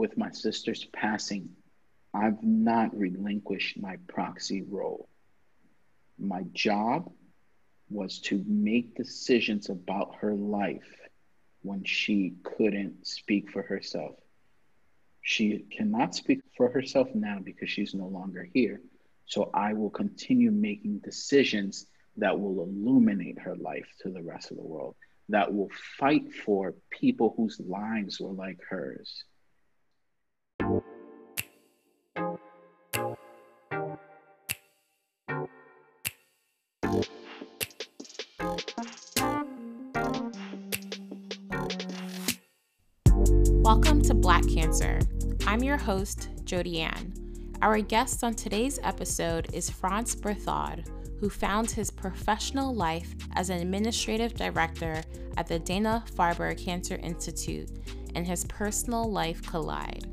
with my sister's passing, I've not relinquished my proxy role. My job was to make decisions about her life when she couldn't speak for herself. She cannot speak for herself now because she's no longer here. So I will continue making decisions that will illuminate her life to the rest of the world, that will fight for people whose lives were like hers. Cancer. I'm your host, Jody Ann. Our guest on today's episode is Franz Berthaud, who found his professional life as an administrative director at the Dana Farber Cancer Institute and his personal life collide.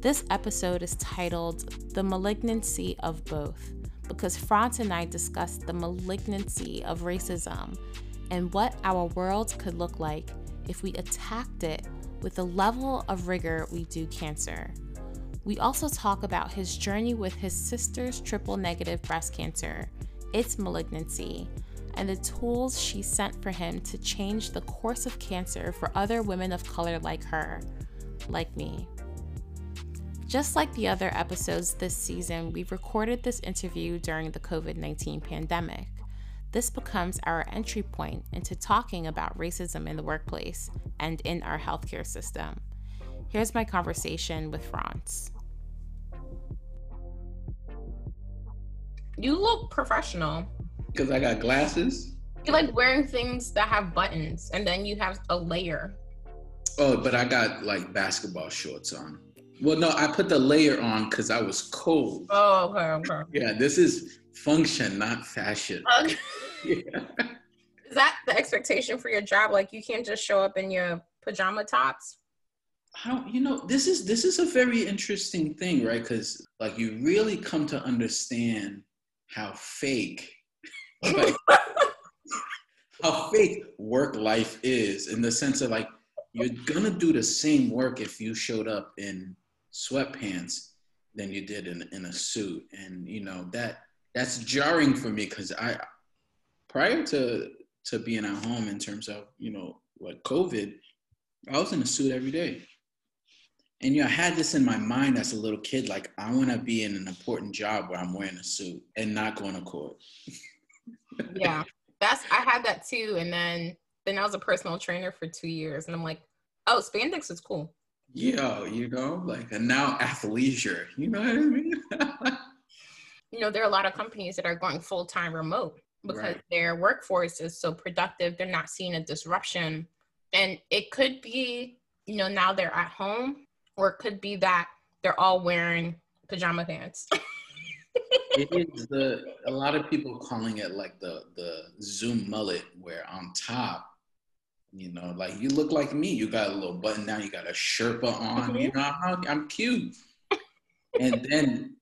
This episode is titled The Malignancy of Both because Franz and I discussed the malignancy of racism and what our world could look like if we attacked it with the level of rigor we do cancer. We also talk about his journey with his sister's triple negative breast cancer, its malignancy, and the tools she sent for him to change the course of cancer for other women of color like her, like me. Just like the other episodes this season, we recorded this interview during the COVID 19 pandemic. This becomes our entry point into talking about racism in the workplace and in our healthcare system. Here's my conversation with Frantz. You look professional. Because I got glasses. You like wearing things that have buttons and then you have a layer. Oh, but I got like basketball shorts on. Well, no, I put the layer on because I was cold. Oh, okay, okay. Yeah, this is function, not fashion. Okay. yeah. Is that the expectation for your job? Like you can't just show up in your pajama tops? I don't, you know, this is this is a very interesting thing, right? Because like you really come to understand how fake, like, how fake work life is in the sense of like you're gonna do the same work if you showed up in sweatpants than you did in in a suit, and you know that that's jarring for me because I prior to to being at home in terms of you know like COVID, I was in a suit every day. And you know, I had this in my mind as a little kid, like I want to be in an important job where I'm wearing a suit and not going to court. yeah, that's I had that too, and then then I was a personal trainer for two years, and I'm like, oh, spandex is cool. Yeah, you know, like and now athleisure, you know what I mean? you know, there are a lot of companies that are going full time remote because right. their workforce is so productive. They're not seeing a disruption. And it could be, you know, now they're at home, or it could be that they're all wearing pajama pants. it is the a lot of people calling it like the the Zoom mullet, where on top, you know, like you look like me. You got a little button down, you got a Sherpa on, mm-hmm. you know, I'm, I'm cute. and then,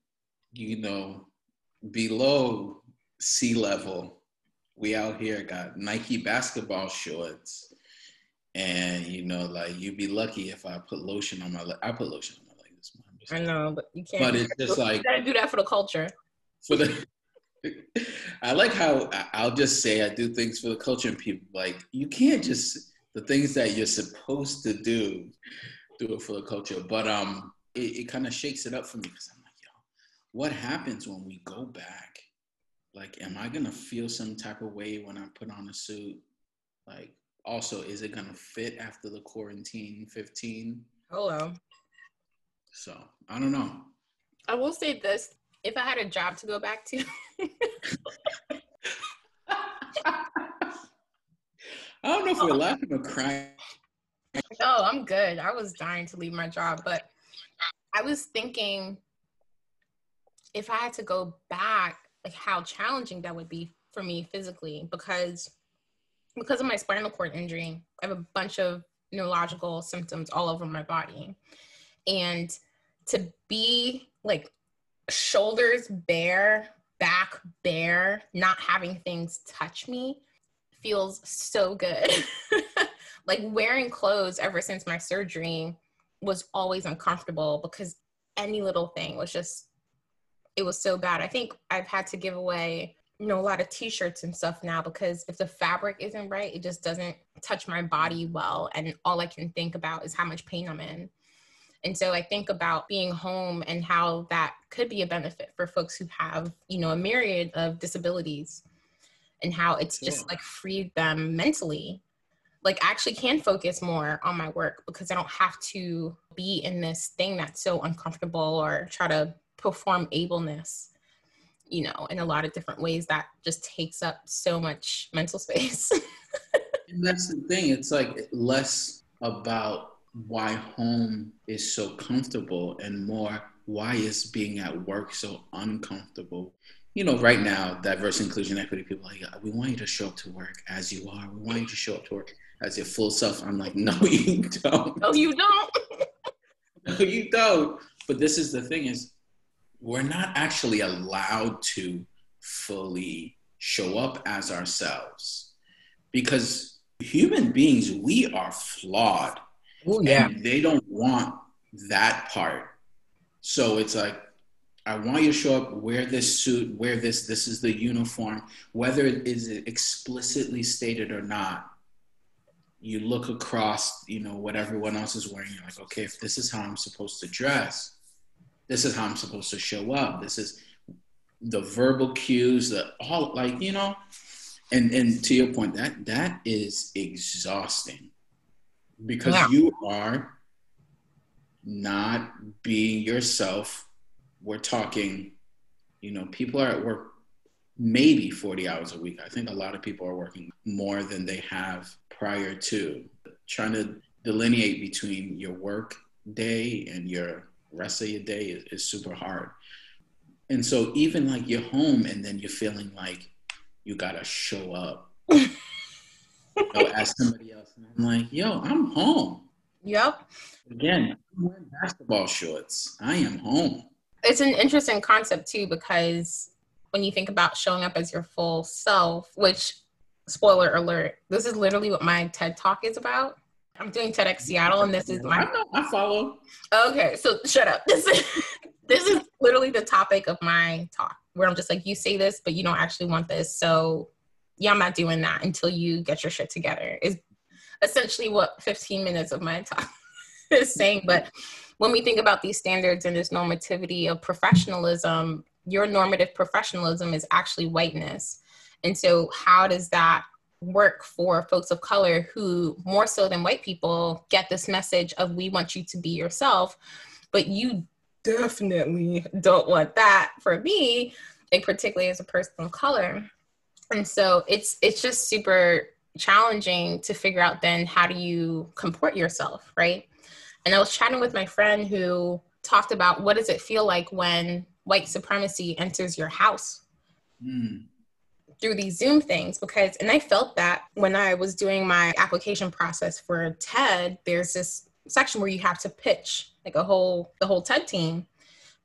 you know, below sea level. We out here got Nike basketball shorts. And you know, like you'd be lucky if I put lotion on my leg. I put lotion on my leg this morning. I know, but you can't. But it's just like you gotta do that for the culture. For the, I like how I'll just say I do things for the culture, and people like you can't just the things that you're supposed to do, do it for the culture. But um, it, it kind of shakes it up for me because I'm what happens when we go back? Like am i gonna feel some type of way when i put on a suit? Like also is it gonna fit after the quarantine 15 hello. So i don't know. I will say this if i had a job to go back to. I don't know if we're laughing or crying. No i'm good. I was dying to leave my job but i was thinking if i had to go back like how challenging that would be for me physically because because of my spinal cord injury i have a bunch of neurological symptoms all over my body. And to be like shoulders bare back bare not having things touch me feels so good. Like wearing clothes ever since my surgery was always uncomfortable because any little thing was just it was so bad. I think I've had to give away you know a lot of t-shirts and stuff now because if the fabric isn't right it just doesn't touch my body well. And all i can think about is how much pain i'm in. And so i think about being home and how that could be a benefit for folks who have you know a myriad of disabilities and how it's just like freed them mentally. Like I actually can focus more on my work because I don't have to be in this thing that's so uncomfortable or try to perform ableness, you know, in a lot of different ways that just takes up so much mental space. and that's the thing. It's like less about why home is so comfortable and more why is being at work so uncomfortable you know, right now, diverse inclusion equity people like, we want you to show up to work as you are. We want you to show up to work as your full self. I'm like, no, you don't. No, you don't. no, you don't. But this is the thing is we're not actually allowed to fully show up as ourselves because human beings, we are flawed. Oh, yeah. they don't want that part. So it's like, I want you to show up, wear this suit, wear this, this is the uniform, whether it is explicitly stated or not. You look across, you know, what everyone else is wearing, you're like, okay, if this is how I'm supposed to dress, this is how I'm supposed to show up. This is the verbal cues, the all like, you know, and and to your point, that that is exhausting because yeah. you are not being yourself we're talking, you know, people are at work maybe 40 hours a week. I think a lot of people are working more than they have prior to. Trying to delineate between your work day and your rest of your day is, is super hard. And so even like you're home and then you're feeling like you gotta show up. you know, as somebody else. And I'm like, yo, I'm home. Yep. Again, I'm wearing basketball shorts. I am home it's an interesting concept too because when you think about showing up as your full self, which spoiler alert, this is literally what my TED talk is about. I'm doing TEDx Seattle, and this is my. I know. I follow. Okay, so shut up. This is this is literally the topic of my talk, where I'm just like, you say this, but you don't actually want this. So, yeah, I'm not doing that until you get your shit together. Is essentially what 15 minutes of my talk is saying. But when we think about these standards and this normativity of professionalism, your normative professionalism is actually whiteness. And so, how does that work for folks of color who, more so than white people, get this message of we want you to be yourself, but you definitely don't want that for me, and particularly as a person of color. And so it's it's just super challenging to figure out then how do you comport yourself, right? And I was chatting with my friend who talked about what does it feel like when white supremacy enters your house mm. Through these Zoom things because and I felt that when I was doing my application process for TED, there's this section where you have to pitch like a whole the whole TED team.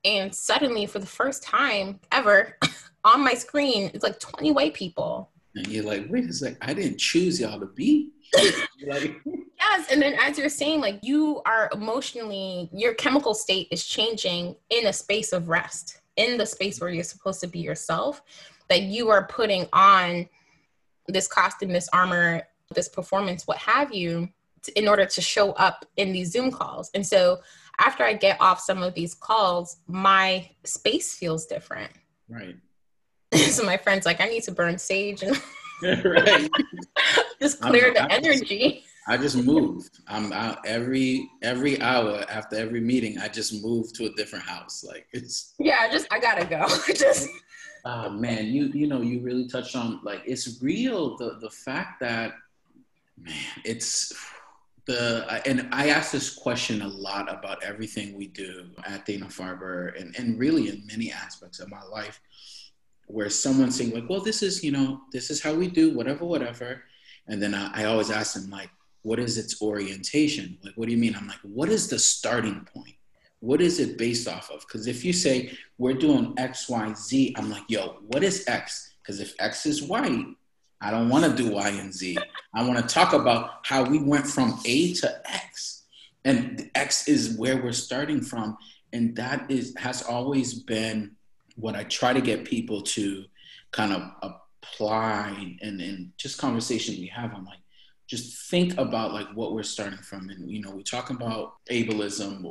And suddenly for the first time ever on my screen, it's like 20 white people. And you're like, wait a sec, I didn't choose y'all to be. like Yes, and then as you're saying, like you are emotionally, your chemical state is changing in a space of rest, in the space where you're supposed to be yourself, that you are putting on this costume, this armor, this performance, what have you, in order to show up in these Zoom calls. And so after I get off some of these calls, my space feels different. Right. so my friend's like, I need to burn sage and right. just clear the energy. I just move. I'm out every every hour after every meeting. I just move to a different house. Like it's yeah. I just I gotta go. just oh man, you you know you really touched on like it's real the the fact that man it's the and I ask this question a lot about everything we do at Dana Farber and and really in many aspects of my life where someone's saying like well this is you know this is how we do whatever whatever and then I, I always ask them like what is its orientation? Like, what do you mean? I'm like, what is the starting point? What is it based off of? Because if you say we're doing X, Y, Z, I'm like, yo, what is X? Because if X is white, I don't want to do Y and Z. I want to talk about how we went from A to X. and X is where we're starting from, and that is has always been what I try to get people to kind of apply and and just conversations we have. I'm like, just think about like what we're starting from, and you know, we talk about ableism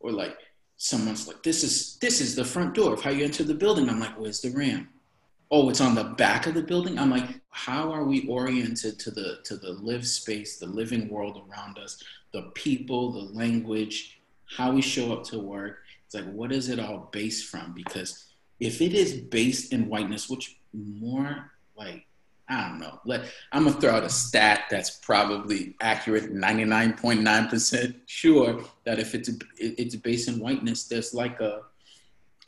or like someone's like, this is this is the front door of how you enter the building. I'm like, where's the ramp? Oh, it's on the back of the building. I'm like, how are we oriented to the to the live space, the living world around us, the people, the language, how we show up to work? It's like, what is it all based from? Because if it is based in whiteness, which more like I don't know. Let I'm gonna throw out a stat that's probably accurate, 99.9% sure that if it's it's based in whiteness, there's like a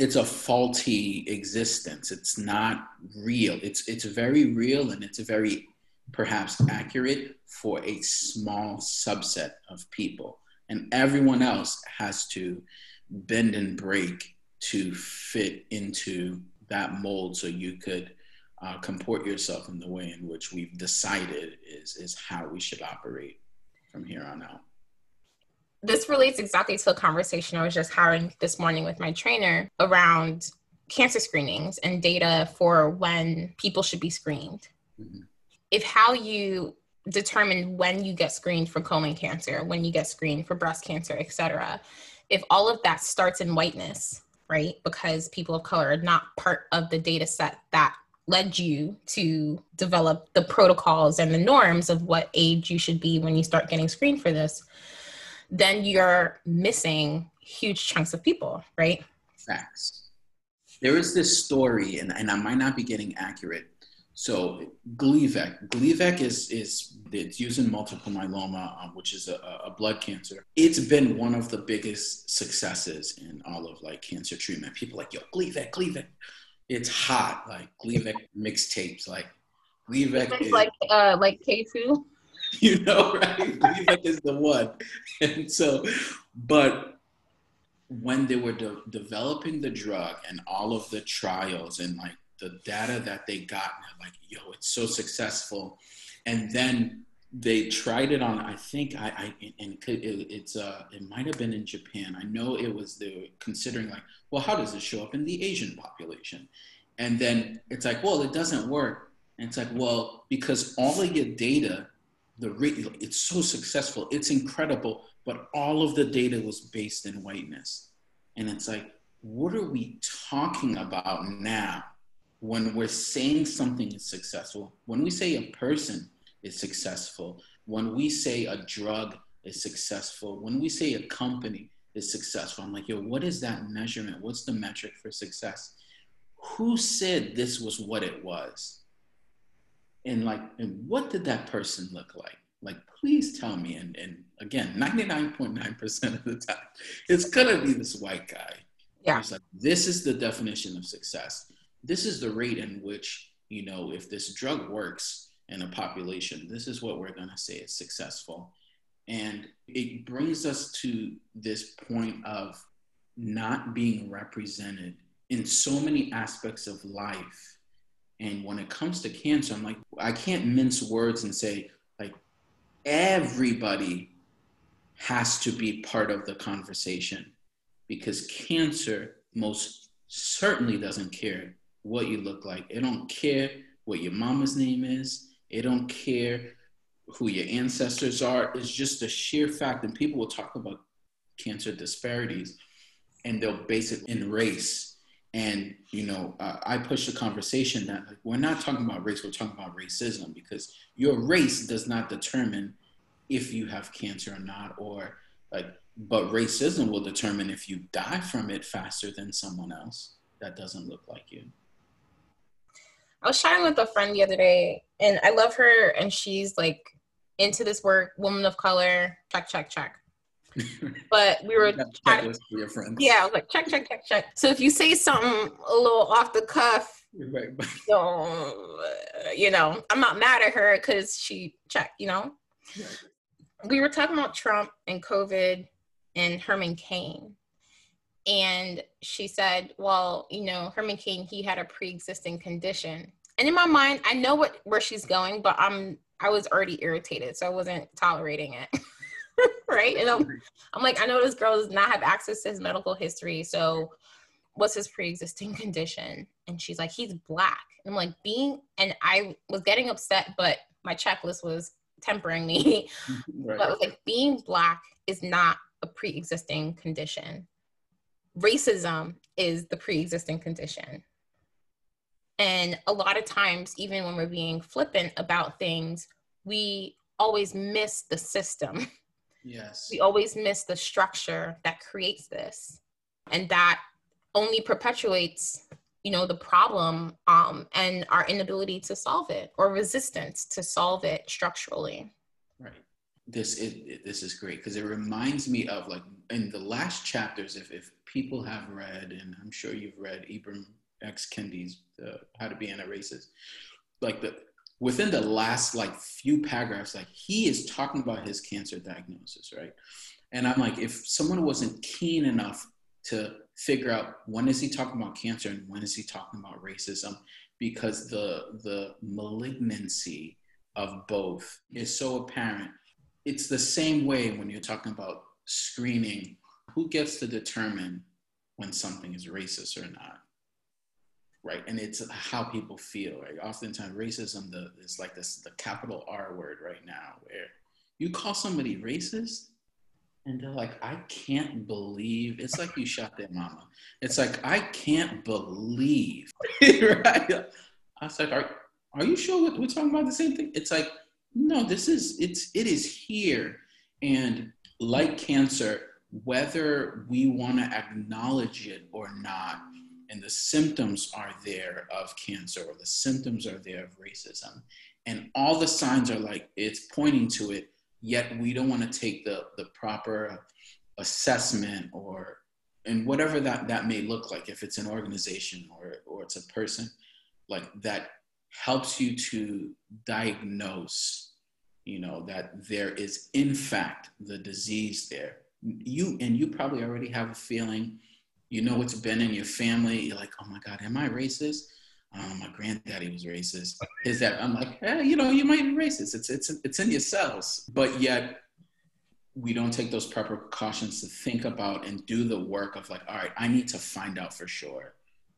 it's a faulty existence. It's not real. It's it's very real and it's very perhaps accurate for a small subset of people, and everyone else has to bend and break to fit into that mold so you could uh, comport yourself in the way in which we've decided is is how we should operate from here on out this relates exactly to a conversation i was just having this morning with my trainer around cancer screenings and data for when people should be screened mm-hmm. if how you determine when you get screened for colon cancer when you get screened for breast cancer etc if all of that starts in whiteness right? Because people of color are not part of the data set that led you to develop the protocols and the norms of what age you should be when you start getting screened for this, then you're missing huge chunks of people, right? Facts. There is this story, and, and I might not be getting accurate, so Gleevec, Gleevec is is it's used in multiple myeloma, um, which is a, a, blood cancer. It's been one of the biggest successes in all of like cancer treatment. People like yo Gleevec, Gleevec. It's hot, like Gleevec mixtapes, like Gleevec is like uh like K two. You know, right? Gleevec is the one, and so, but when they were de- developing the drug and all of the trials and like the data that they got, and like, yo, it's so successful. And then they tried it on. I think I, I and it, it's uh, it might have been in Japan. I know it was were considering like, well, how does it show up in the Asian population? And then it's like, well, it doesn't work. And it's like, well, because all of your data, the it's so successful, it's incredible, but all of the data was based in whiteness. And it's like, what are we talking about now? when we're saying something is successful, when we say a person is successful, when we say a drug is successful, when we say a company is successful, I'm like, yo, what is that measurement? What's the metric for success? Who said this was what it was? And like, and what did that person look like? Like, please tell me. And, and again, 99.9% of the time, it's gonna be this white guy. Yeah. like, this is the definition of success this is the rate in which, you know, if this drug works in a population, this is what we're going to say is successful. And it brings us to this point of not being represented in so many aspects of life. And when it comes to cancer, I'm like, I can't mince words and say, like, everybody has to be part of the conversation because cancer most certainly doesn't care what you look like. It don't care what your mama's name is. It don't care who your ancestors are. It's just a sheer fact. And people will talk about cancer disparities and they'll base it in race. And, you know, uh, I push the conversation that like, we're not talking about race, we're talking about racism because your race does not determine if you have cancer or not, or like, but racism will determine if you die from it faster than someone else that doesn't look like you. I was chatting with a friend the other day, and I love her, and she's like into this work, woman of color, check, check, check. but we were chatting. your friends. Yeah, I was like, check, check, check, check. So if you say something a little off the cuff, right. so, you know, I'm not mad at her because she checked, you know. Right. We were talking about Trump and COVID and Herman Cain and she said, "Well, you know, Herman Cain, he had a pre-existing condition." And in my mind, I know what where she's going, but I'm I was already irritated, so I wasn't tolerating it. right? And I'm, I'm like, I know this girl does not have access to his medical history. So what's his pre-existing condition? And she's like, he's black. And I'm like, being, and I was getting upset, but my checklist was tempering me. right. But was like, being black is not a pre-existing condition. Racism is the pre-existing condition. And a lot of times, even when we're being flippant about things, we always miss the system. Yes. We always miss the structure that creates this. And that only perpetuates, you know, the problem um, and our inability to solve it or resistance to solve it structurally. Right. This it this is great because it reminds me of like in the last chapters, if, if people have read, and I'm sure you've read Ibram X. Kendi's uh, How to Be Anti-Racist, like the within the last like few paragraphs, like he is talking about his cancer diagnosis, right? And I'm like, if someone wasn't keen enough to figure out when is he talking about cancer and when is he talking about racism, because the the malignancy of both is so apparent. It's the same way when you're talking about screening. Who gets to determine when something is racist or not? right? And it's how people feel, right? Oftentimes, racism the, is like this the capital R word right now, where you call somebody racist, and they're like, I can't believe it's like you shot their mama. It's like I can't believe, right? I was like, are, are you sure we're talking about the same thing? It's like, no, this is it's it is here, and like cancer, whether we want to acknowledge it or not, and the symptoms are there of cancer or the symptoms are there of racism and all the signs are like it's pointing to it yet we don't want to take the the proper assessment or and whatever that that may look like if it's an organization or or it's a person like that helps you to diagnose you know that there is in fact the disease there you and you probably already have a feeling you know it's been in your family. You're like, oh my God, am I racist? Um, my granddaddy was racist. Is that I'm like, eh, you know, you might be racist. It's it's it's in your cells, but yet we don't take those proper precautions to think about and do the work of like, all right, I need to find out for sure.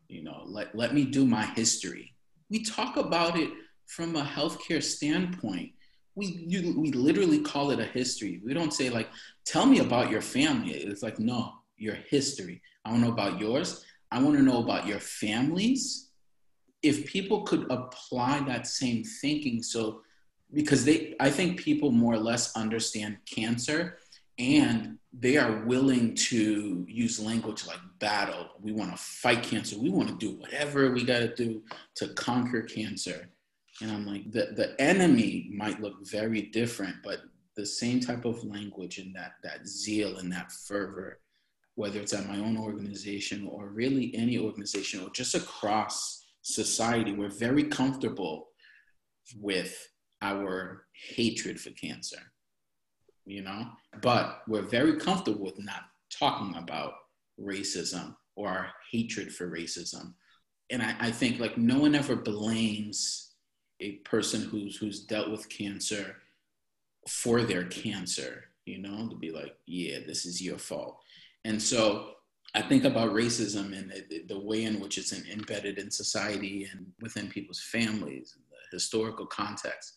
You know, let let me do my history. We talk about it from a healthcare standpoint. We you, we literally call it a history. We don't say like, tell me about your family. It's like, no, your history. I want to know about yours. I want to know about your families. If people could apply that same thinking, so because they, I think people more or less understand cancer and they are willing to use language like battle. We want to fight cancer. We want to do whatever we got to do to conquer cancer. And I'm like, the, the enemy might look very different, but the same type of language and that, that zeal and that fervor whether it's at my own organization or really any organization or just across society, we're very comfortable with our hatred for cancer, you know? But we're very comfortable with not talking about racism or our hatred for racism. And I, I think like no one ever blames a person who's who's dealt with cancer for their cancer, you know, to be like, yeah, this is your fault and so I think about racism and the, the way in which it's embedded in society and within people's families, and the historical context.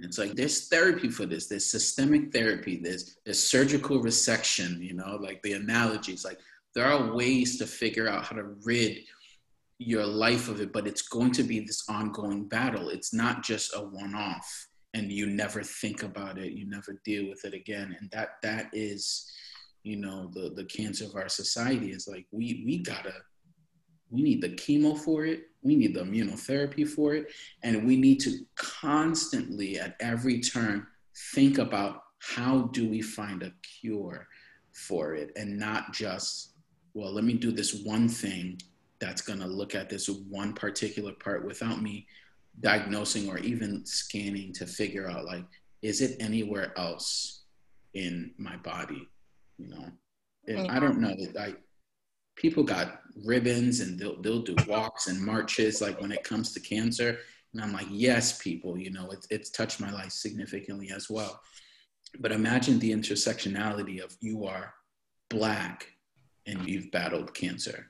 And it's like there's therapy for this. There's systemic therapy. There's there's surgical resection. You know, like the analogies. Like there are ways to figure out how to rid your life of it, but it's going to be this ongoing battle. It's not just a one-off, and you never think about it. You never deal with it again. And that that is you know the the cancer of our society is like we we gotta we need the chemo for it we need the immunotherapy for it and we need to constantly at every turn think about how do we find a cure for it and not just well let me do this one thing that's going to look at this one particular part without me diagnosing or even scanning to figure out like is it anywhere else in my body you know. Yeah. I don't know that like people got ribbons and they'll they'll do walks and marches like when it comes to cancer. And I'm like, yes, people, you know, it's it's touched my life significantly as well. but imagine the intersectionality of you are black and you've battled cancer.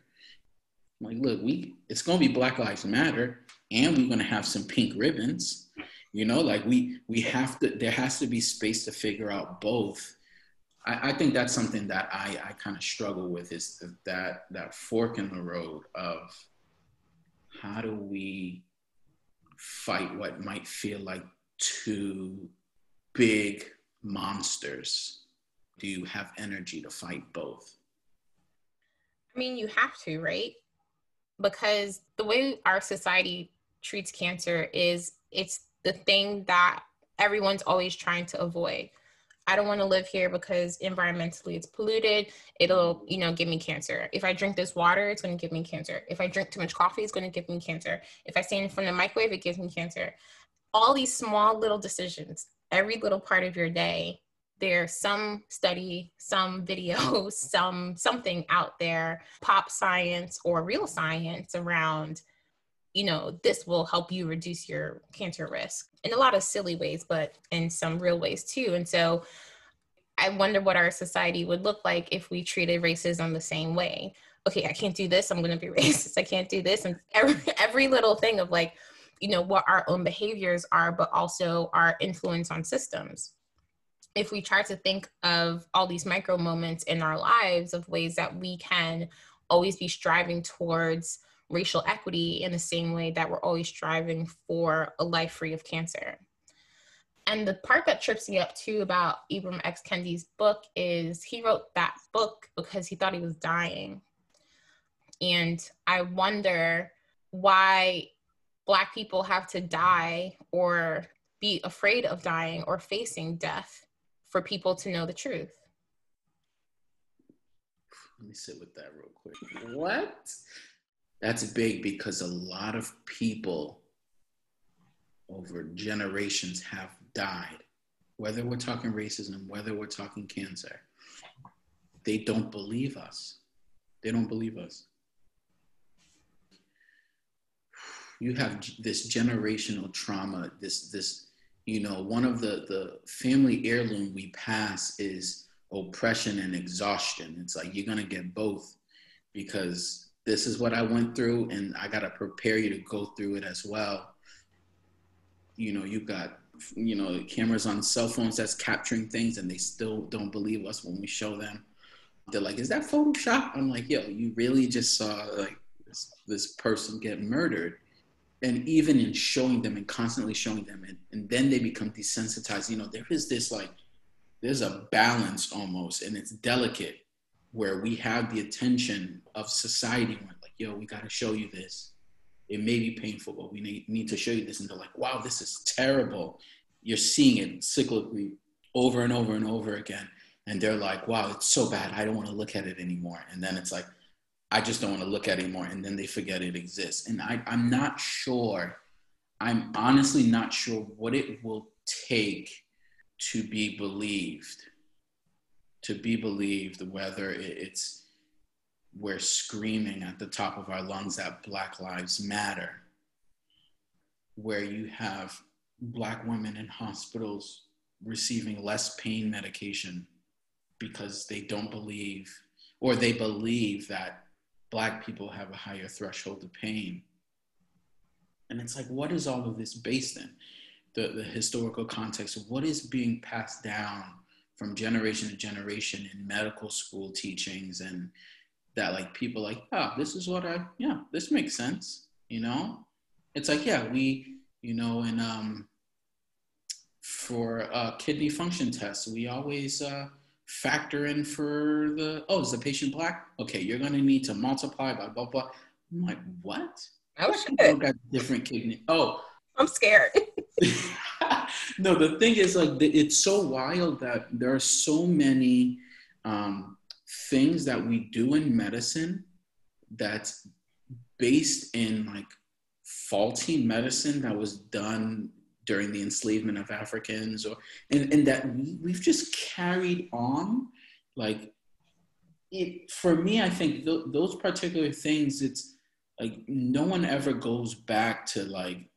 Like, look, we it's gonna be Black Lives Matter, and we're gonna have some pink ribbons. You know, like we we have to. There has to be space to figure out both. I, I think that's something that I I kind of struggle with is that that fork in the road of how do we fight what might feel like two big monsters? Do you have energy to fight both? I mean, you have to, right? Because the way our society treats cancer is it's the thing that everyone's always trying to avoid. I don't want to live here because environmentally it's polluted. It'll, you know, give me cancer. If I drink this water, it's going to give me cancer. If I drink too much coffee, it's going to give me cancer. If I stand in front of the microwave, it gives me cancer. All these small little decisions, every little part of your day there's some study, some video, some something out there, pop science or real science around, you know, this will help you reduce your cancer risk in a lot of silly ways, but in some real ways too. And so I wonder what our society would look like if we treated racism the same way. Okay, I can't do this, I'm gonna be racist. I can't do this. And every every little thing of like, you know, what our own behaviors are, but also our influence on systems if we try to think of all these micro moments in our lives of ways that we can always be striving towards racial equity in the same way that we're always striving for a life free of cancer. And the part that trips me up too about Ibram X. Kendi's book is he wrote that book because he thought he was dying. And I wonder why Black people have to die or be afraid of dying or facing death for people to know the truth. Let me sit with that real quick. What? That's big because a lot of people over generations have died, whether we're talking racism, whether we're talking cancer. They don't believe us. They don't believe us. You have this generational trauma, this this you know, one of the, the family heirloom we pass is oppression and exhaustion. It's like you're gonna get both because this is what I went through and I gotta prepare you to go through it as well. You know, you've got you know cameras on cell phones that's capturing things and they still don't believe us when we show them. They're like, is that Photoshop? I'm like, yo, you really just saw like this, this person get murdered and even in showing them and constantly showing them and, and then they become desensitized you know there is this like there's a balance almost and it's delicate where we have the attention of society when like yo we got to show you this it may be painful but we need, need to show you this and they're like wow this is terrible you're seeing it cyclically over and over and over again and they're like wow it's so bad i don't want to look at it anymore and then it's like I just don't want to look at it anymore. And then they forget it exists. And I, I'm not sure, I'm honestly not sure what it will take to be believed. To be believed, whether it's we're screaming at the top of our lungs that Black Lives Matter, where you have Black women in hospitals receiving less pain medication because they don't believe or they believe that black people have a higher threshold of pain. And it's like, what is all of this based in? The, the historical context of what is being passed down from generation to generation in medical school teachings and that like people like, oh, this is what I, yeah, this makes sense, you know? It's like, yeah, we, you know, and um, for uh, kidney function tests, we always, uh, factor in for the oh is the patient black? Okay you're going to need to multiply by blah blah. I'm like what? Oh shit. got different kidney oh. I'm scared no the thing is like it's so wild that there are so many um, things that we do in medicine that's based in like faulty medicine that was done during the enslavement of Africans, or and, and that we've just carried on. Like it for me, I think th- those particular things, it's like no one ever goes back to like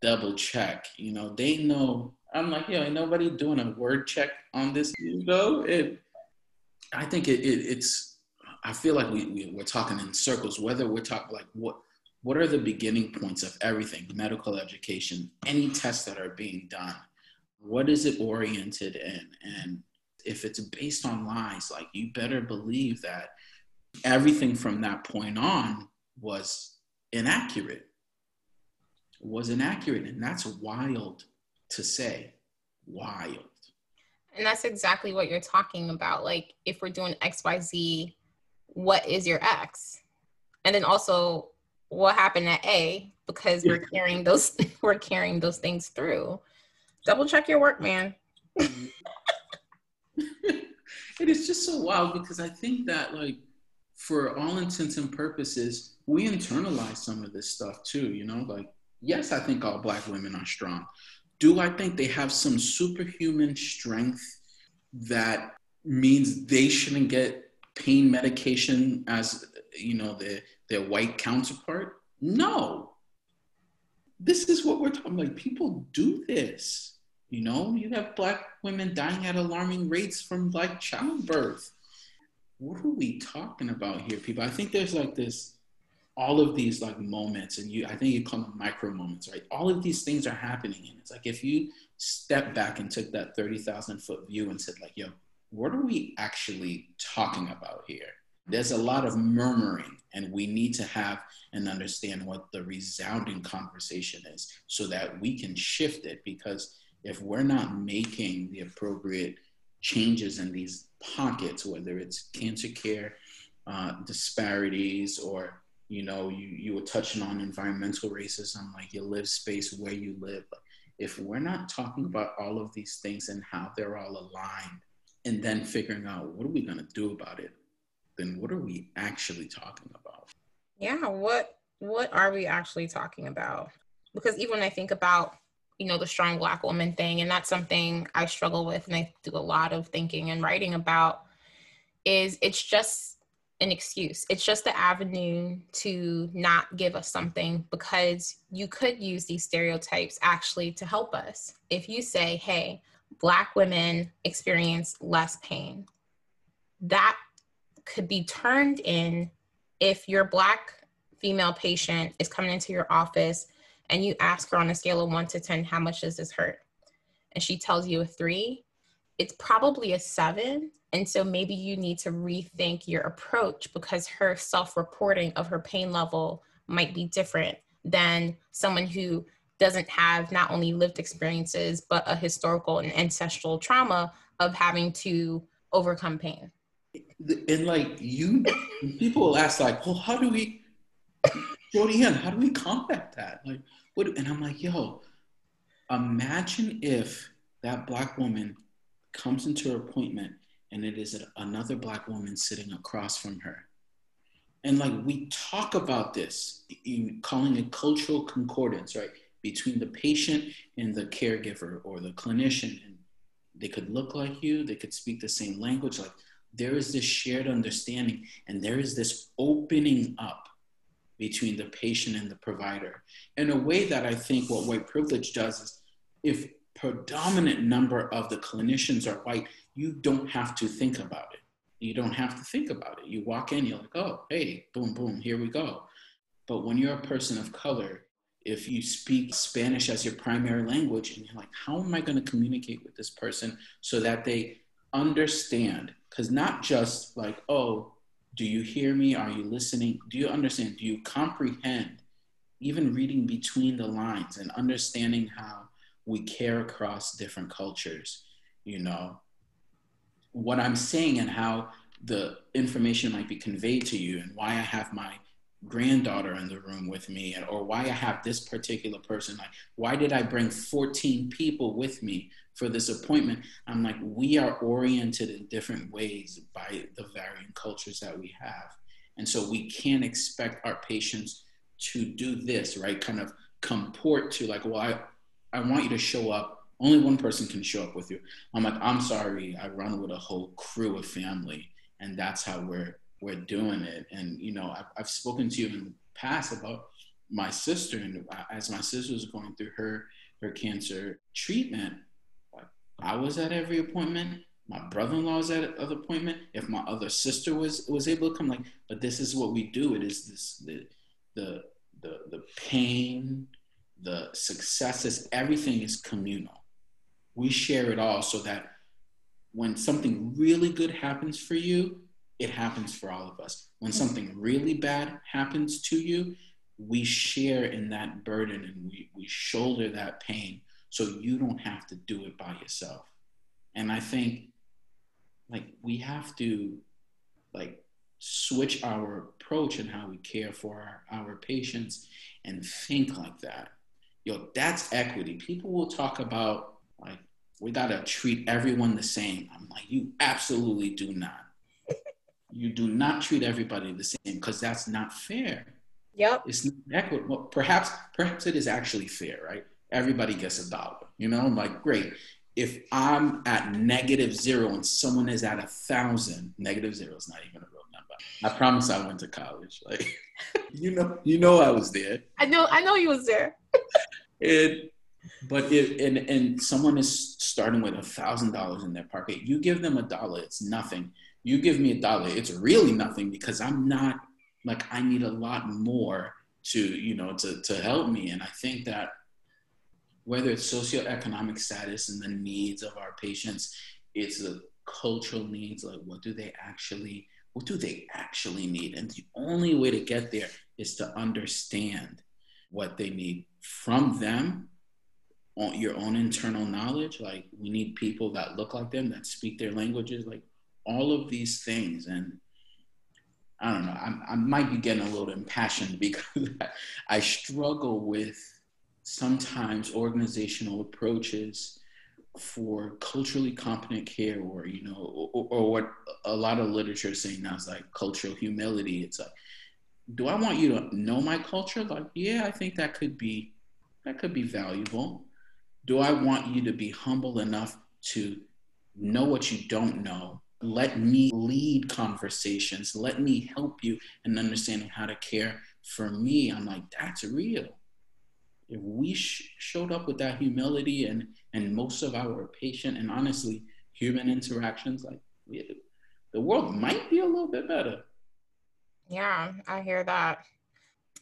double check. You know, they know, I'm like, yo, ain't nobody doing a word check on this, you know? It, I think it, it, it's, I feel like we, we, we're talking in circles, whether we're talking like what, what are the beginning points of everything, medical education, any tests that are being done? What is it oriented in? And if it's based on lies, like you better believe that everything from that point on was inaccurate. Was inaccurate. And that's wild to say. Wild. And that's exactly what you're talking about. Like, if we're doing XYZ, what is your X? And then also, what happened at A? Because we're carrying those, we're carrying those things through. Double check your work, man. it is just so wild because I think that, like, for all intents and purposes, we internalize some of this stuff too, you know? Like, yes, I think all black women are strong. Do I think they have some superhuman strength that means they shouldn't get pain medication as, you know, their, their white counterpart? No. This is what we're talking like people do this. You know, you have black women dying at alarming rates from like childbirth what are we talking about here, people? I think there's like this, all of these like moments, and you, I think you call them micro moments, right? All of these things are happening, and it's like if you step back and took that thirty thousand foot view and said, like, yo, what are we actually talking about here? There's a lot of murmuring, and we need to have and understand what the resounding conversation is so that we can shift it. Because if we're not making the appropriate changes in these pockets, whether it's cancer care uh, disparities or you know you you were touching on environmental racism, like your live space where you live. If we're not talking about all of these things and how they're all aligned, and then figuring out what are we going to do about it, then what are we actually talking about? Yeah, what what are we actually talking about? Because even when I think about you know the strong black woman thing and that's something i struggle with and i do a lot of thinking and writing about is it's just an excuse it's just the avenue to not give us something because you could use these stereotypes actually to help us if you say hey black women experience less pain that could be turned in if your black female patient is coming into your office and you ask her on a scale of one to 10, how much does this hurt? And she tells you a three, it's probably a seven. And so maybe you need to rethink your approach because her self reporting of her pain level might be different than someone who doesn't have not only lived experiences, but a historical and ancestral trauma of having to overcome pain. And like you, people will ask, like, well, how do we, Jody Ann, how do we combat that? Like, what? And I'm like, yo, imagine if that black woman comes into her appointment and it is another black woman sitting across from her. And like we talk about this, in calling it cultural concordance, right? Between the patient and the caregiver or the clinician. And they could look like you, they could speak the same language. Like there is this shared understanding and there is this opening up between the patient and the provider in a way that I think what white privilege does is if predominant number of the clinicians are white, you don't have to think about it. You don't have to think about it. You walk in, you're like, oh, hey, boom, boom, here we go. But when you're a person of color, if you speak Spanish as your primary language and you're like, how am I going to communicate with this person so that they understand? Because not just like, oh, do you hear me? Are you listening? Do you understand? Do you comprehend? Even reading between the lines and understanding how we care across different cultures, you know, what I'm saying and how the information might be conveyed to you and why I have my granddaughter in the room with me and, or why I have this particular person. Like, why did I bring 14 people with me for this appointment? I'm like, we are oriented in different ways by the varying cultures that we have. And so we can't expect our patients to do this, right? Kind of comport to like, well, I, I want you to show up. Only one person can show up with you. I'm like, I'm sorry, I run with a whole crew of family. And that's how we're we're doing it. And you know, I've, I've spoken to you in the past about my sister, and as my sister was going through her her cancer treatment, like I was at every appointment, my brother-in-law was at other appointment, if my other sister was was able to come, like, but this is what we do. It is this the the the, the pain, the successes, everything is communal. We share it all so that when something really good happens for you, it happens for all of us. When something really bad happens to you, we share in that burden and we, we shoulder that pain so you don't have to do it by yourself. And I think like we have to like switch our approach and how we care for our, our patients and think like that. Yo, that's equity. People will talk about like we gotta treat everyone the same. I'm like, you absolutely do not. you do not treat everybody the same because that's not fair. Yep. It's not equitable. Well, perhaps, perhaps it is actually fair, right? Everybody gets a dollar. You know, I'm like, great. If I'm at negative zero and someone is at a thousand, negative zero is not even a real number. I promise I went to college. Like, you know, you know, I was there. I know, I know you was there. It, but if and and someone is starting with a thousand dollars in their pocket, you give them a dollar, it's nothing. You give me a dollar, it's really nothing because I'm not like I need a lot more to you know to to help me. And I think that whether it's socioeconomic status and the needs of our patients, it's the cultural needs, like what do they actually what do they actually need? And the only way to get there is to understand what they need from them on your own internal knowledge. Like we need people that look like them that speak their languages like all of these things. And i don't know i, I might be getting a little impassioned because i struggle with sometimes organizational approaches for culturally competent care or you know or, or what a lot of literature is saying now is like cultural humility. It's like do i want you to know my culture like yeah i think that could be that could be valuable do I want you to be humble enough to know what you don't know? Let me lead conversations. Let me help you in understanding how to care for me. I'm like, that's real. If we sh- showed up with that humility and and most of our patient and honestly human interactions, like we, the world might be a little bit better. Yeah, I hear that.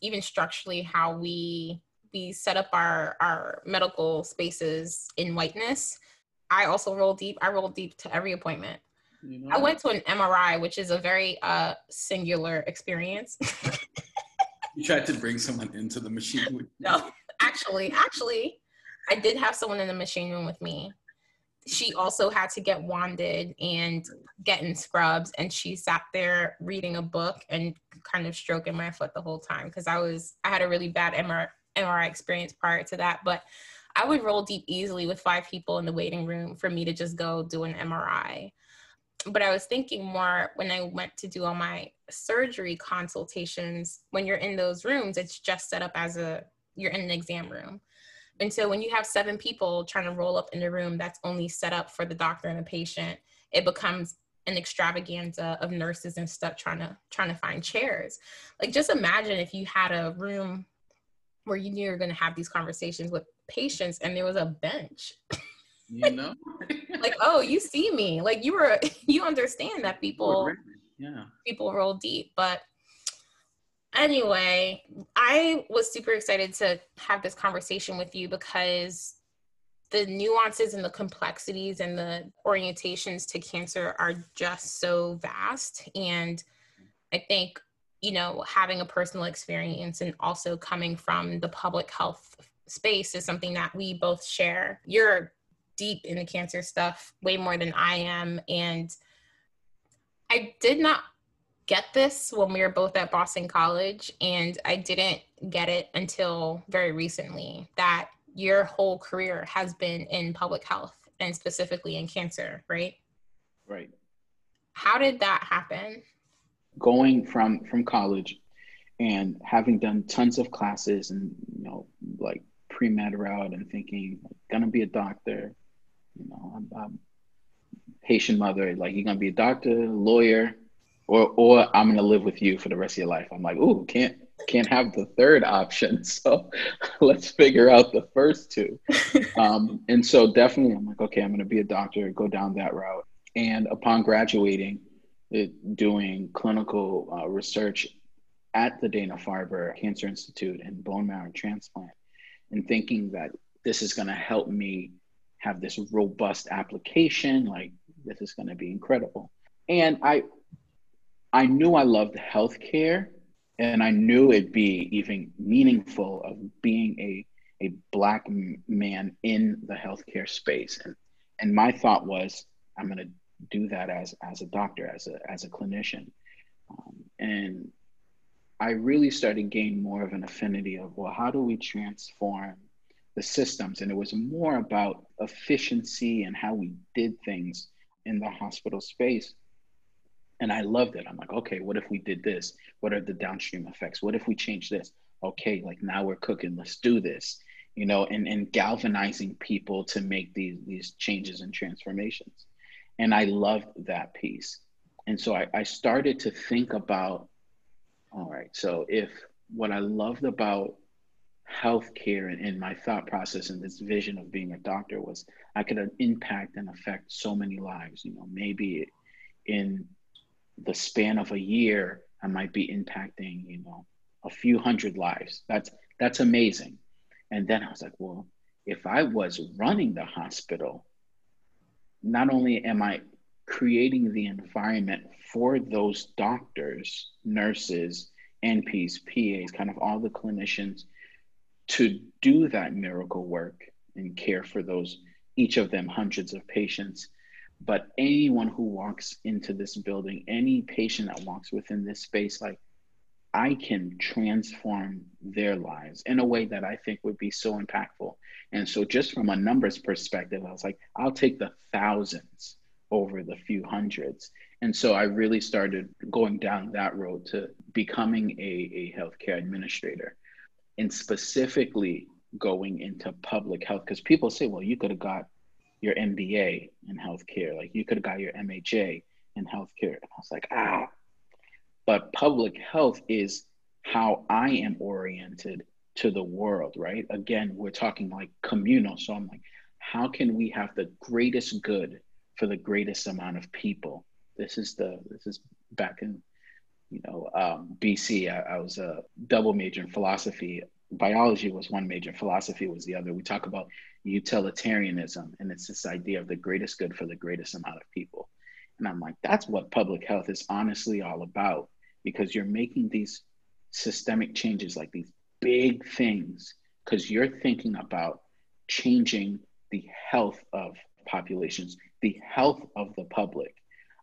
Even structurally, how we we set up our our medical spaces in whiteness. I also roll deep. I roll deep to every appointment. You know. I went to an MRI, which is a very uh, singular experience. you tried to bring someone into the machine. With no, actually, actually, I did have someone in the machine room with me. She also had to get wanded and get in scrubs, and she sat there reading a book and kind of stroking my foot the whole time because I was I had a really bad MRI MRI experience prior to that, but I would roll deep easily with five people in the waiting room for me to just go do an MRI. But I was thinking more when I went to do all my surgery consultations, when you're in those rooms, it's just set up as a, you're in an exam room. And so when you have seven people trying to roll up in a room that's only set up for the doctor and the patient, it becomes an extravaganza of nurses and stuff trying to trying to find chairs. Like just imagine if you had a room where you knew you were going to have these conversations with patients and there was a bench. You know? like oh you see me. Like you were you understand that people yeah. people roll deep but anyway i was super excited to have this conversation with you because the nuances and the complexities and the orientations to cancer are just so vast and i think you know, having a personal experience and also coming from the public health space is something that we both share. You're deep in the cancer stuff way more than I am. And I did not get this when we were both at Boston College. And I didn't get it until very recently that your whole career has been in public health and specifically in cancer, right? Right. How did that happen? going from from college and having done tons of classes and you know like pre-med route and thinking gonna be a doctor you know I'm, I'm Haitian mother like you're gonna be a doctor lawyer or or I'm gonna live with you for the rest of your life. I'm like, ooh, can't can't have the third option. So let's figure out the first two. Um, and so definitely, I'm like, okay, I'm gonna be a doctor, go down that route. And upon graduating, it, doing clinical uh, research at the Dana Farber Cancer Institute and bone marrow transplant, and thinking that this is going to help me have this robust application, like this is going to be incredible. And I, I knew I loved healthcare, and I knew it'd be even meaningful of being a a black man in the healthcare space. And and my thought was, I'm going to do that as as a doctor, as a as a clinician, um, and I really started to gain more of an affinity of well, how do we transform the systems? And it was more about efficiency and how we did things in the hospital space. And I loved it. I'm like, okay, what if we did this? What are the downstream effects? What if we change this? Okay, like now we're cooking, let's do this, you know, and, and galvanizing people to make these these changes and transformations. And I loved that piece. And so I, I started to think about all right, so if what I loved about healthcare and, and my thought process and this vision of being a doctor was I could impact and affect so many lives, you know, maybe in the span of a year, I might be impacting, you know, a few hundred lives. That's that's amazing. And then I was like, well, if I was running the hospital, not only am I creating the environment for those doctors, nurses, NPs, PAs, kind of all the clinicians to do that miracle work and care for those, each of them hundreds of patients. But anyone who walks into this building, any patient that walks within this space, like I can transform their lives in a way that I think would be so impactful. And so, just from a numbers perspective, I was like, I'll take the thousands over the few hundreds. And so, I really started going down that road to becoming a, a healthcare administrator and specifically going into public health. Because people say, well, you could have got your MBA in healthcare, like you could have got your MHA in healthcare. And I was like, ah, but public health is how I am oriented to the world, right? Again, we're talking like communal. So I'm like, how can we have the greatest good for the greatest amount of people? This is the this is back in you know um, BC. I, I was a double major in philosophy. Biology was one major, philosophy was the other. We talk about utilitarianism, and it's this idea of the greatest good for the greatest amount of people. And I'm like, that's what public health is honestly all about because you're making these systemic changes, like these big things, because you're thinking about changing the health of populations, the health of the public.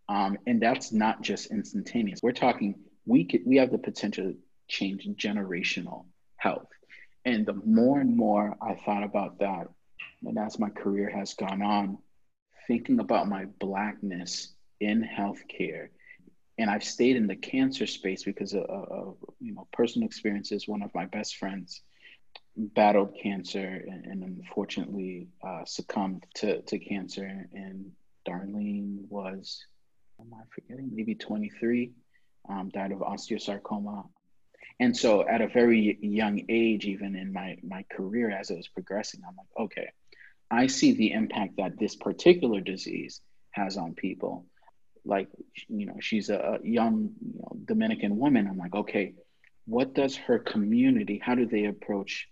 Um, and that's not just instantaneous. We're talking, we, could, we have the potential to change generational health. And the more and more I thought about that, and as my career has gone on, thinking about my Blackness in healthcare and I've stayed in the cancer space because of, of, you know personal experiences. One of my best friends battled cancer and, and unfortunately uh, succumbed to, to cancer. And Darlene was, am I forgetting? Maybe 23, um, died of osteosarcoma. And so at a very young age, even in my, my career as it was progressing, I'm like, okay, I see the impact that this particular disease has on people. Like you know she's a young you know, dominican woman. I'm like okay what does her community how do they approach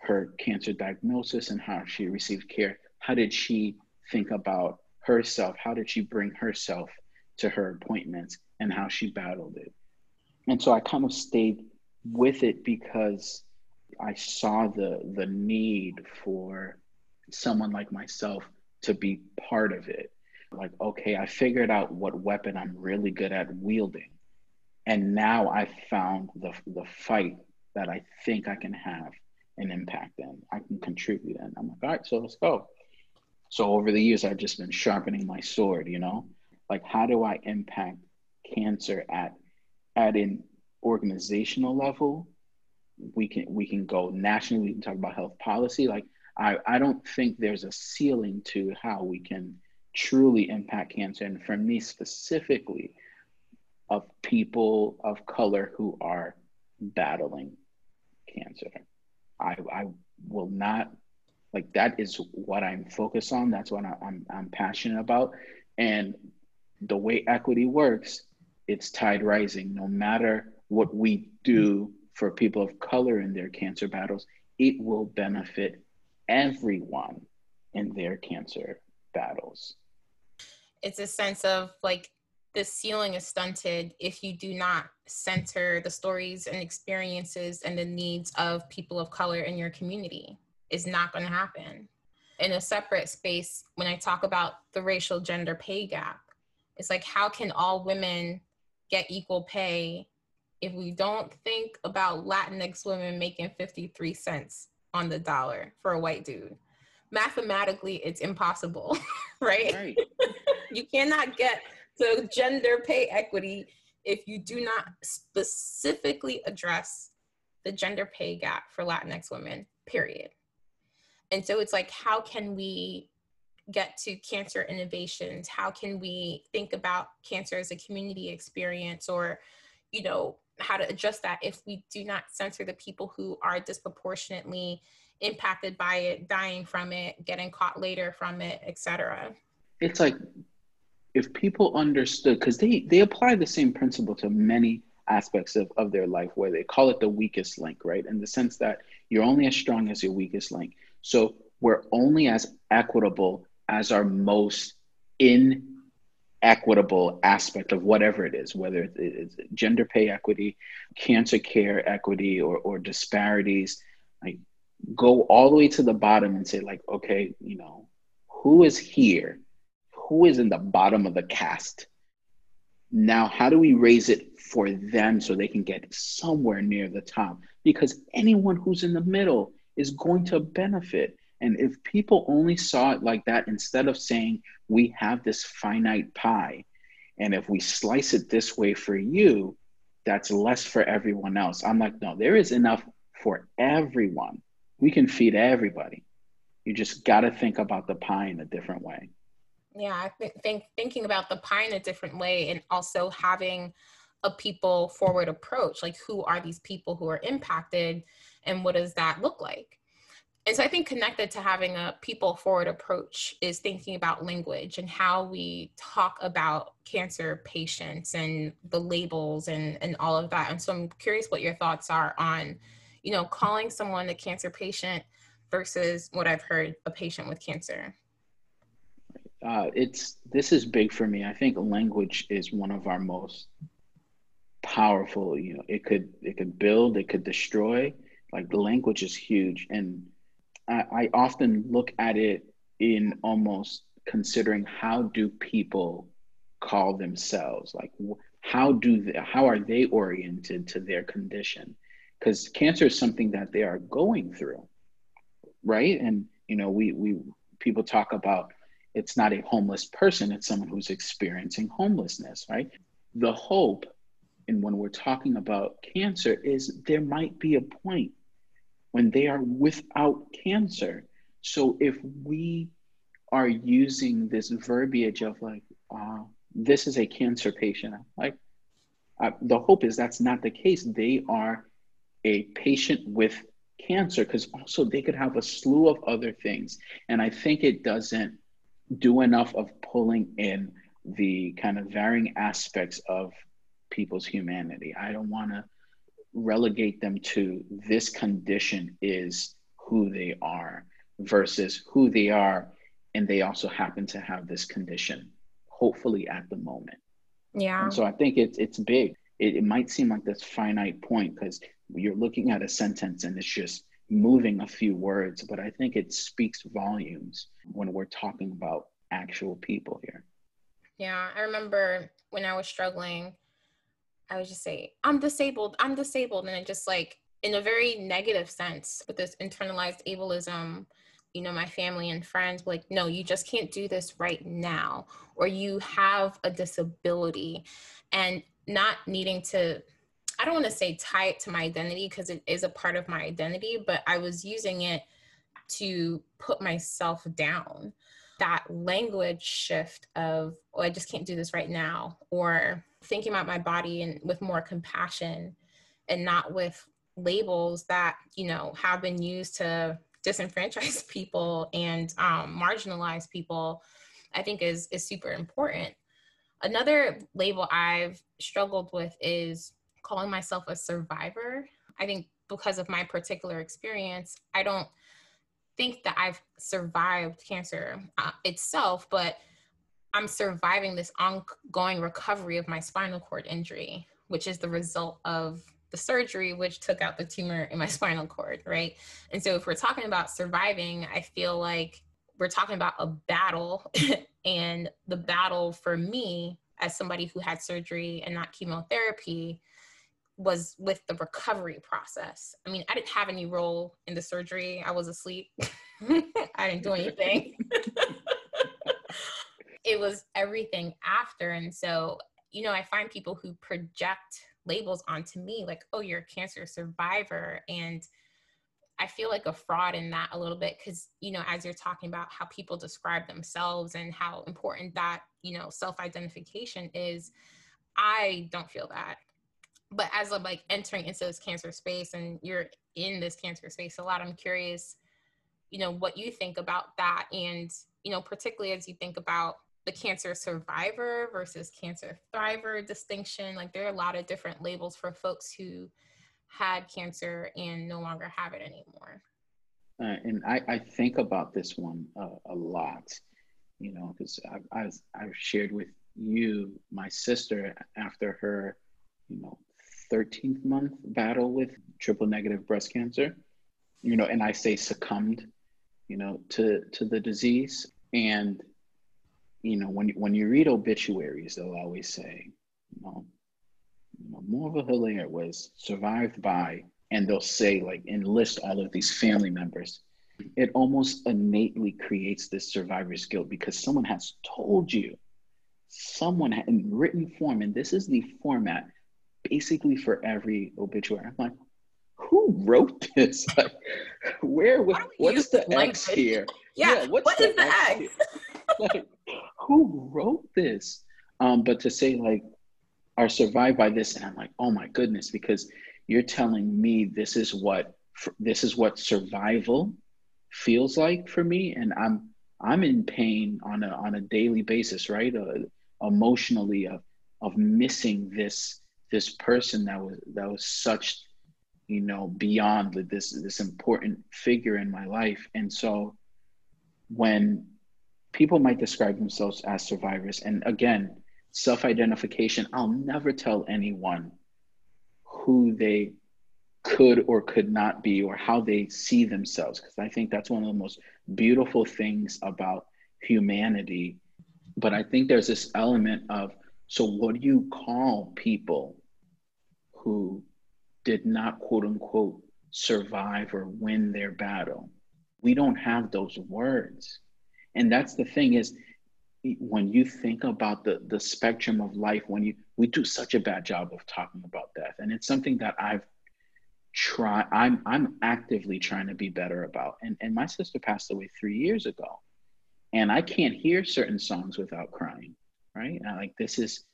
her cancer diagnosis and how she received care? How did she think about herself? How did she bring herself to her appointments and how she battled it and so i kind of stayed with it because i saw the the need for someone like myself to be part of it like, okay, I figured out what weapon I'm really good at wielding. And now I found the, the fight that I think I can have an impact in. I can contribute in. I'm like, all right, so let's go. So over the years, I've just been sharpening my sword, you know? Like, how do I impact cancer at at an organizational level? We can we can go nationally, we can talk about health policy. Like I, I don't think there's a ceiling to how we can truly impact cancer. And for me specifically, of people of color who are battling cancer. I, I will not like that is what I'm focused on. That's what I, I'm I'm passionate about. And the way equity works, it's tide rising. No matter what we do for people of color in their cancer battles, it will benefit everyone in their cancer battles. It's a sense of like the ceiling is stunted if you do not center the stories and experiences and the needs of people of color in your community. Is not going to happen. In a separate space, when I talk about the racial gender pay gap, it's like, how can all women get equal pay if we don't think about Latinx women making 53 cents on the dollar for a white dude? Mathematically, it's impossible, right? right. you cannot get to gender pay equity if you do not specifically address the gender pay gap for Latinx women, period. And so it's like, how can we get to cancer innovations? How can we think about cancer as a community experience or, you know, how to adjust that if we do not censor the people who are disproportionately impacted by it, dying from it, getting caught later from it, etc. It's like if people understood, because they, they apply the same principle to many aspects of, of their life where they call it the weakest link, right? In the sense that you're only as strong as your weakest link. So we're only as equitable as our most inequitable aspect of whatever it is, whether it's gender pay equity, cancer care equity, or, or disparities. Like go all the way to the bottom and say, like, okay, you know, who is here? Who is in the bottom of the caste? Now, how do we raise it for them so they can get somewhere near the top? Because anyone who's in the middle is going to benefit. And if people only saw it like that, instead of saying, we have this finite pie, and if we slice it this way for you, that's less for everyone else. I'm like, no, there is enough for everyone. We can feed everybody. You just got to think about the pie in a different way. Yeah, I th- think thinking about the pie in a different way and also having a people forward approach like who are these people who are impacted and what does that look like and so I think connected to having a people forward approach is thinking about language and how we talk about cancer patients and the labels and, and all of that. And so I'm curious what your thoughts are on, you know, calling someone a cancer patient versus what I've heard a patient with cancer. Uh, it's this is big for me. I think language is one of our most powerful. You know, it could it could build, it could destroy. Like the language is huge, and I, often look at it in almost considering how do people call themselves? Like how do they, how are they oriented to their condition? Because cancer is something that they are going through right? And you know we we people talk about it's not a homeless person it's someone who's experiencing homelessness right? The hope and when we're talking about cancer is there might be a point when they are without cancer. So if we are using this verbiage of like, uh, this is a cancer patient, like uh, the hope is that's not the case. They are a patient with cancer because also they could have a slew of other things. And I think it doesn't do enough of pulling in the kind of varying aspects of people's humanity. I don't want to relegate them to this condition is who they are versus who they are and they also happen to have this condition hopefully at the moment. Yeah. And so i think it's it's big. It, it might seem like this finite point because you're looking at a sentence and it's just moving a few words but i think it speaks volumes when we're talking about actual people here. Yeah i remember when i was struggling I would just say, I'm disabled, I'm disabled. And it just like, in a very negative sense, with this internalized ableism, you know, my family and friends like, no, you just can't do this right now, or you have a disability, and not needing to, I don't want to say tie it to my identity because it is a part of my identity, but I was using it to put myself down that language shift of, oh, I just can't do this right now, or thinking about my body and with more compassion and not with labels that, you know, have been used to disenfranchise people and um, marginalize people, I think is is super important. Another label I've struggled with is calling myself a survivor. I think because of my particular experience, I don't think that I've survived cancer uh, itself, but I'm surviving this ongoing recovery of my spinal cord injury, which is the result of the surgery, which took out the tumor in my spinal cord, right? And so, if we're talking about surviving, I feel like we're talking about a battle, and the battle for me, as somebody who had surgery and not chemotherapy, was with the recovery process. I mean, I didn't have any role in the surgery. I was asleep. I didn't do anything. it was everything after. And so, you know, I find people who project labels onto me like, oh, you're a cancer survivor. And I feel like a fraud in that a little bit because, you know, as you're talking about how people describe themselves and how important that, you know, self identification is, I don't feel that but as I'm like entering into this cancer space and you're in this cancer space a lot, I'm curious, you know, what you think about that. And, you know, particularly as you think about the cancer survivor versus cancer thriver distinction, like there are a lot of different labels for folks who had cancer and no longer have it anymore. Uh, and I, I think about this one uh, a lot, you know, because I've, I've shared with you, my sister, after her, you know, 13th month battle with triple negative breast cancer, you know, and I say succumbed, you know, to, to the disease. And, you know, when, when you read obituaries, they'll always say, you know, you know Hilaire was survived by, and they'll say, like, enlist all of these family members. It almost innately creates this survivor's guilt because someone has told you, someone in written form, and this is the format basically for every obituary. I'm like, who wrote this? Like, where was what's the X here? Yeah, yeah what's what the, the X? X? like, who wrote this? Um, but to say like are survived by this, and I'm like, oh my goodness, because you're telling me this is what this is what survival feels like for me, and I'm I'm in pain on a on a daily basis, right? Uh, emotionally of of missing this this person that was that was such you know beyond this this important figure in my life. And so when people might describe themselves as survivors and again self-identification i'll never tell anyone who they could or could not be or how they see themselves because i think that's one of the most beautiful things about humanity. But i think there's this element of so, what do you call people who did not, quote unquote, survive or win their battle? We don't have those words. And that's the thing is, when you think about the, the spectrum of life, when you, we do such a bad job of talking about death. And it's something that I've tried, I'm, I'm actively trying to be better about. And, and my sister passed away three years ago. And I can't hear certain songs without crying right? Like this is,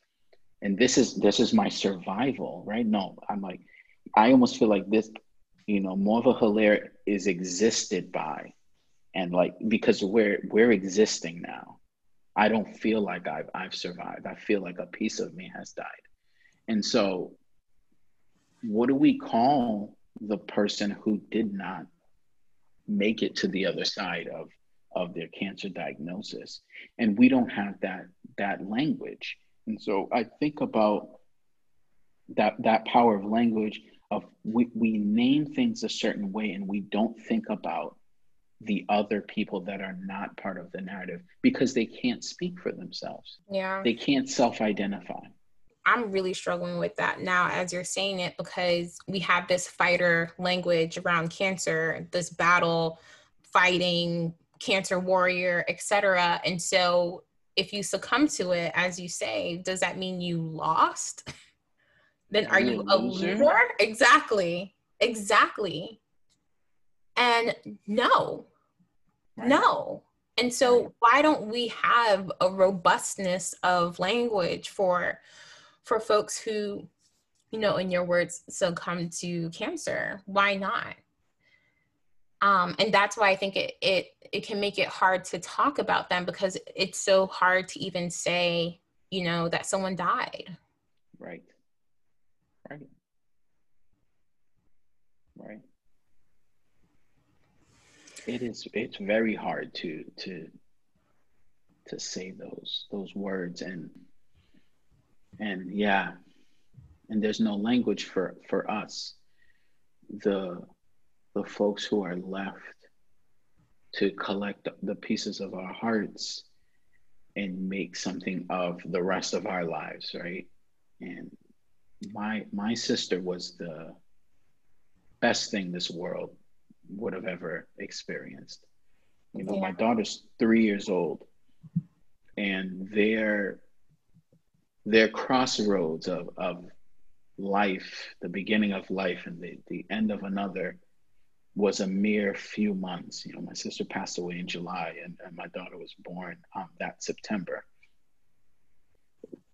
and this is this is my survival, right? No, I'm like, I almost feel like this, you know, Morva Hilaire is existed by, and like because we're we're existing now. I don't feel like I've I've survived. I feel like a piece of me has died, and so, what do we call the person who did not make it to the other side of of their cancer diagnosis and we don't have that that language and so i think about that that power of language of we, we name things a certain way and we don't think about the other people that are not part of the narrative because they can't speak for themselves. Yeah. They can't self-identify. I'm really struggling with that now as you're saying it because we have this fighter language around cancer, this battle fighting cancer warrior, etc. And so if you succumb to it, as you say, does that mean you lost? then are you a loser? Exactly. Exactly. And no, right. no. And so why don't we have a robustness of language for for folks who, you know, in your words, succumb to cancer? Why not? Um, and that's why I think it it it can make it hard to talk about them because it's so hard to even say, you know, that someone died. Right. Right. Right. It is it's very hard to to to say those those words and and yeah and there's no language for for us the the folks who are left to collect the pieces of our hearts and make something of the rest of our lives right? And my my sister was the best thing this world would have ever experienced. You know yeah. my daughter's three years old and their their crossroads of, of life the beginning of life and the, the end of another was a mere few months. You know, my sister passed away in July and, and my daughter was born um, that September.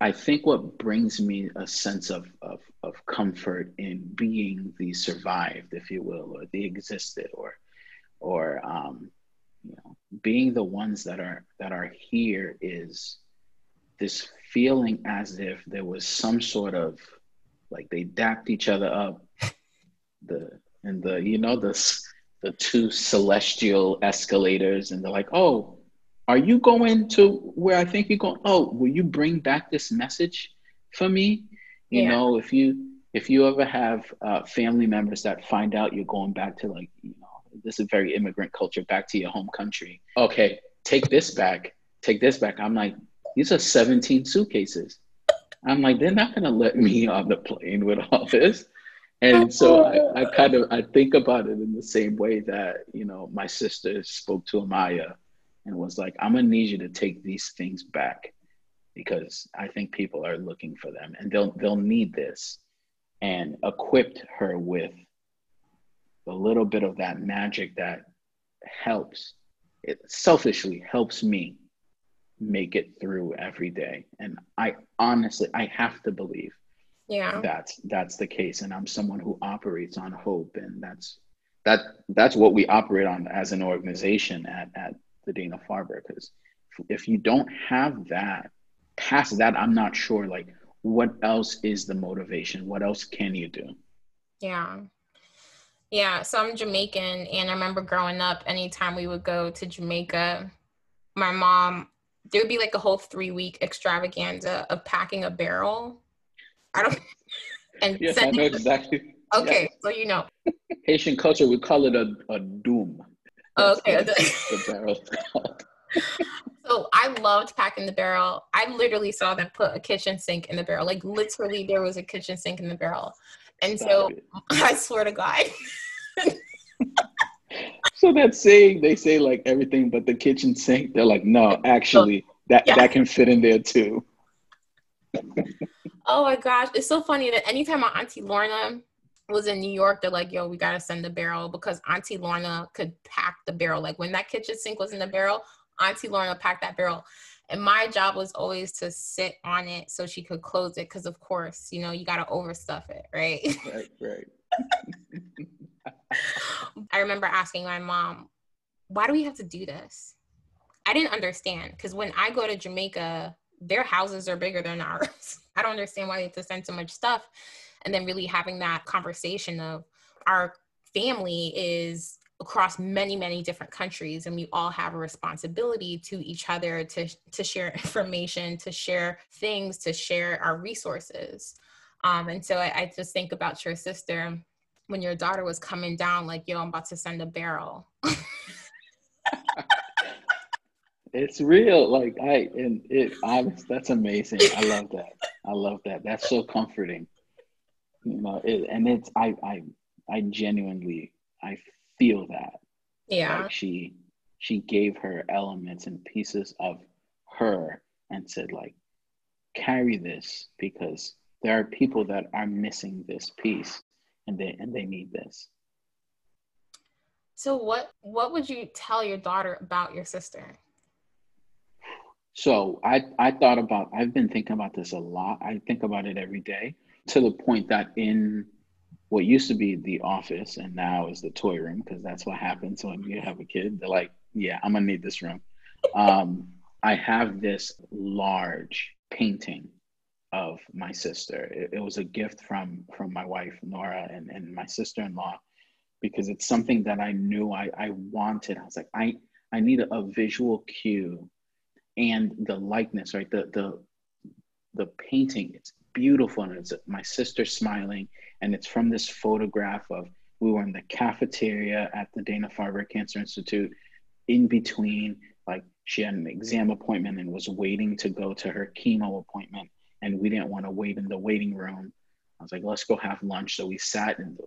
I think what brings me a sense of, of, of comfort in being the survived, if you will, or the existed, or or um, you know, being the ones that are that are here is this feeling as if there was some sort of like they dapped each other up, the and the you know the the two celestial escalators, and they're like, oh, are you going to where I think you're going? Oh, will you bring back this message for me? You yeah. know, if you if you ever have uh, family members that find out you're going back to like you know this is very immigrant culture back to your home country okay take this back take this back i'm like these are 17 suitcases i'm like they're not going to let me on the plane with all this and so I, I kind of I think about it in the same way that you know my sister spoke to Amaya and was like, "I'm gonna need you to take these things back because I think people are looking for them and they'll they'll need this," and equipped her with a little bit of that magic that helps it selfishly helps me make it through every day. And i honestly i have to believe yeah. That's that's the case. And i'm someone who operates on hope. And that's that that's what we operate on as an organization at at the dana farber. Because if you don't have that past that i'm not sure like what else is the motivation? What else can you do? Yeah. Yeah. So i'm jamaican and i remember growing up anytime we would go to jamaica my mom there would be like a whole three week extravaganza of packing a barrel I don't. And yes, I know exactly. Okay, yeah. so you know. Haitian culture, we call it a, a doom. okay. so I loved packing the barrel. I literally saw them put a kitchen sink in the barrel. Like literally, there was a kitchen sink in the barrel, and so I swear to God. so that saying they say like everything but the kitchen sink. They're like, no, actually, that yeah. that can fit in there too. Oh my gosh, it's so funny that anytime my auntie Lorna was in New York, they're like, "Yo, we gotta send the barrel because Auntie Lorna could pack the barrel. Like when that kitchen sink was in the barrel, Auntie Lorna packed that barrel." And my job was always to sit on it so she could close it, because of course, you know, you gotta overstuff it, right? Right, right. I remember asking my mom, "Why do we have to do this?" I didn't understand because when I go to Jamaica, their houses are bigger than ours. I don't understand why they have to send so much stuff. And then really having that conversation of our family is across many many different countries and we all have a responsibility to each other to to share information to share things to share our resources um, and so I, I just think about your sister when your daughter was coming down like yo i'm about to send a barrel it's real. Like I and it honest, that's amazing. I love that. I love that. That's so comforting. You know, it, and it's I I I genuinely I feel that. Yeah. Like she she gave her elements and pieces of her and said like carry this because there are people that are missing this piece and they and they need this. So what what would you tell your daughter about your sister? So I, I thought about, I've been thinking about this a lot. I think about it every day to the point that in what used to be the office and now is the toy room, because that's what happens when you have a kid. They're like, yeah, I'm gonna need this room. Um, I have this large painting of my sister. It, it was a gift from from my wife Nora and, and my sister-in-law because it's something that I knew I, I wanted. I was like, I I need a, a visual cue and the likeness, right? The the the painting, it's beautiful and it's my sister smiling and it's from this photograph of we were in the cafeteria at the Dana-Farber Cancer Institute in between like she had an exam appointment and was waiting to go to her chemo appointment and we didn't want to wait in the waiting room. I was like, let's go have lunch. So we sat and the,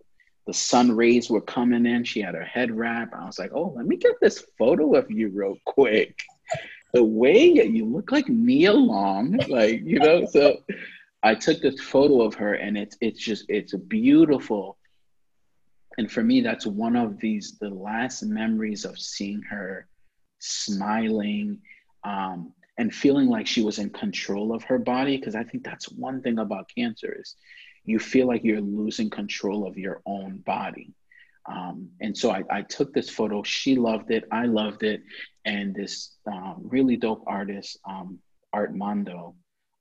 the sun rays were coming in. She had her head wrap. I was like, oh, let me get this photo of you real quick the way you look like Nia Long, like you know. So I took this photo of her, and it's it's just it's beautiful. And for me, that's one of these the last memories of seeing her smiling um, and feeling like she was in control of her body. Because I think that's one thing about cancer is you feel like you're losing control of your own body. Um, and so I, I, took this photo. She loved it. I loved it. And this uh, really dope artist, um, Art Mondo,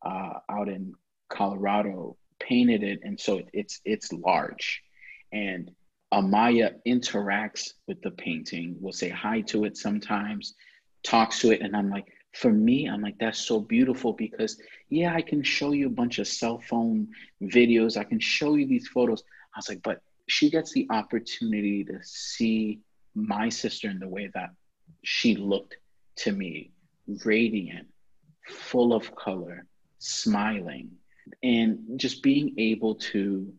uh, out in Colorado, painted it. And so it, it's it's large. And Amaya interacts with the painting. Will say hi to it sometimes, talks to it, and I'm like, for me, I'm like, that's so beautiful because yeah, I can show you a bunch of cell phone videos. I can show you these photos. I was like, but she gets the opportunity to see my sister in the way that she looked to me radiant, full of color, smiling, and just being able to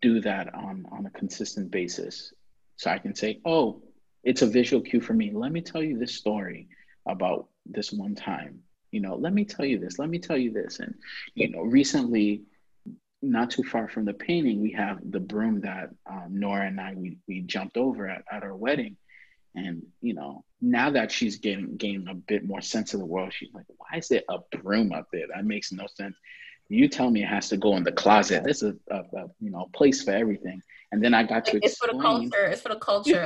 do that on, on a consistent basis. So I can say, oh, it's a visual cue for me. Let me tell you this story about this one time. You know, let me tell you this, let me tell you this. And, you know, recently not too far from the painting, we have the broom that um, Nora and I we, we jumped over at, at our wedding. And you know, now that she's getting gaining a bit more sense of the world, she's like, "Why is there a broom up there? That makes no sense." You tell me it has to go in the closet. This is a, a you know place for everything. And then I got to it's explain. for the culture. It's for the culture.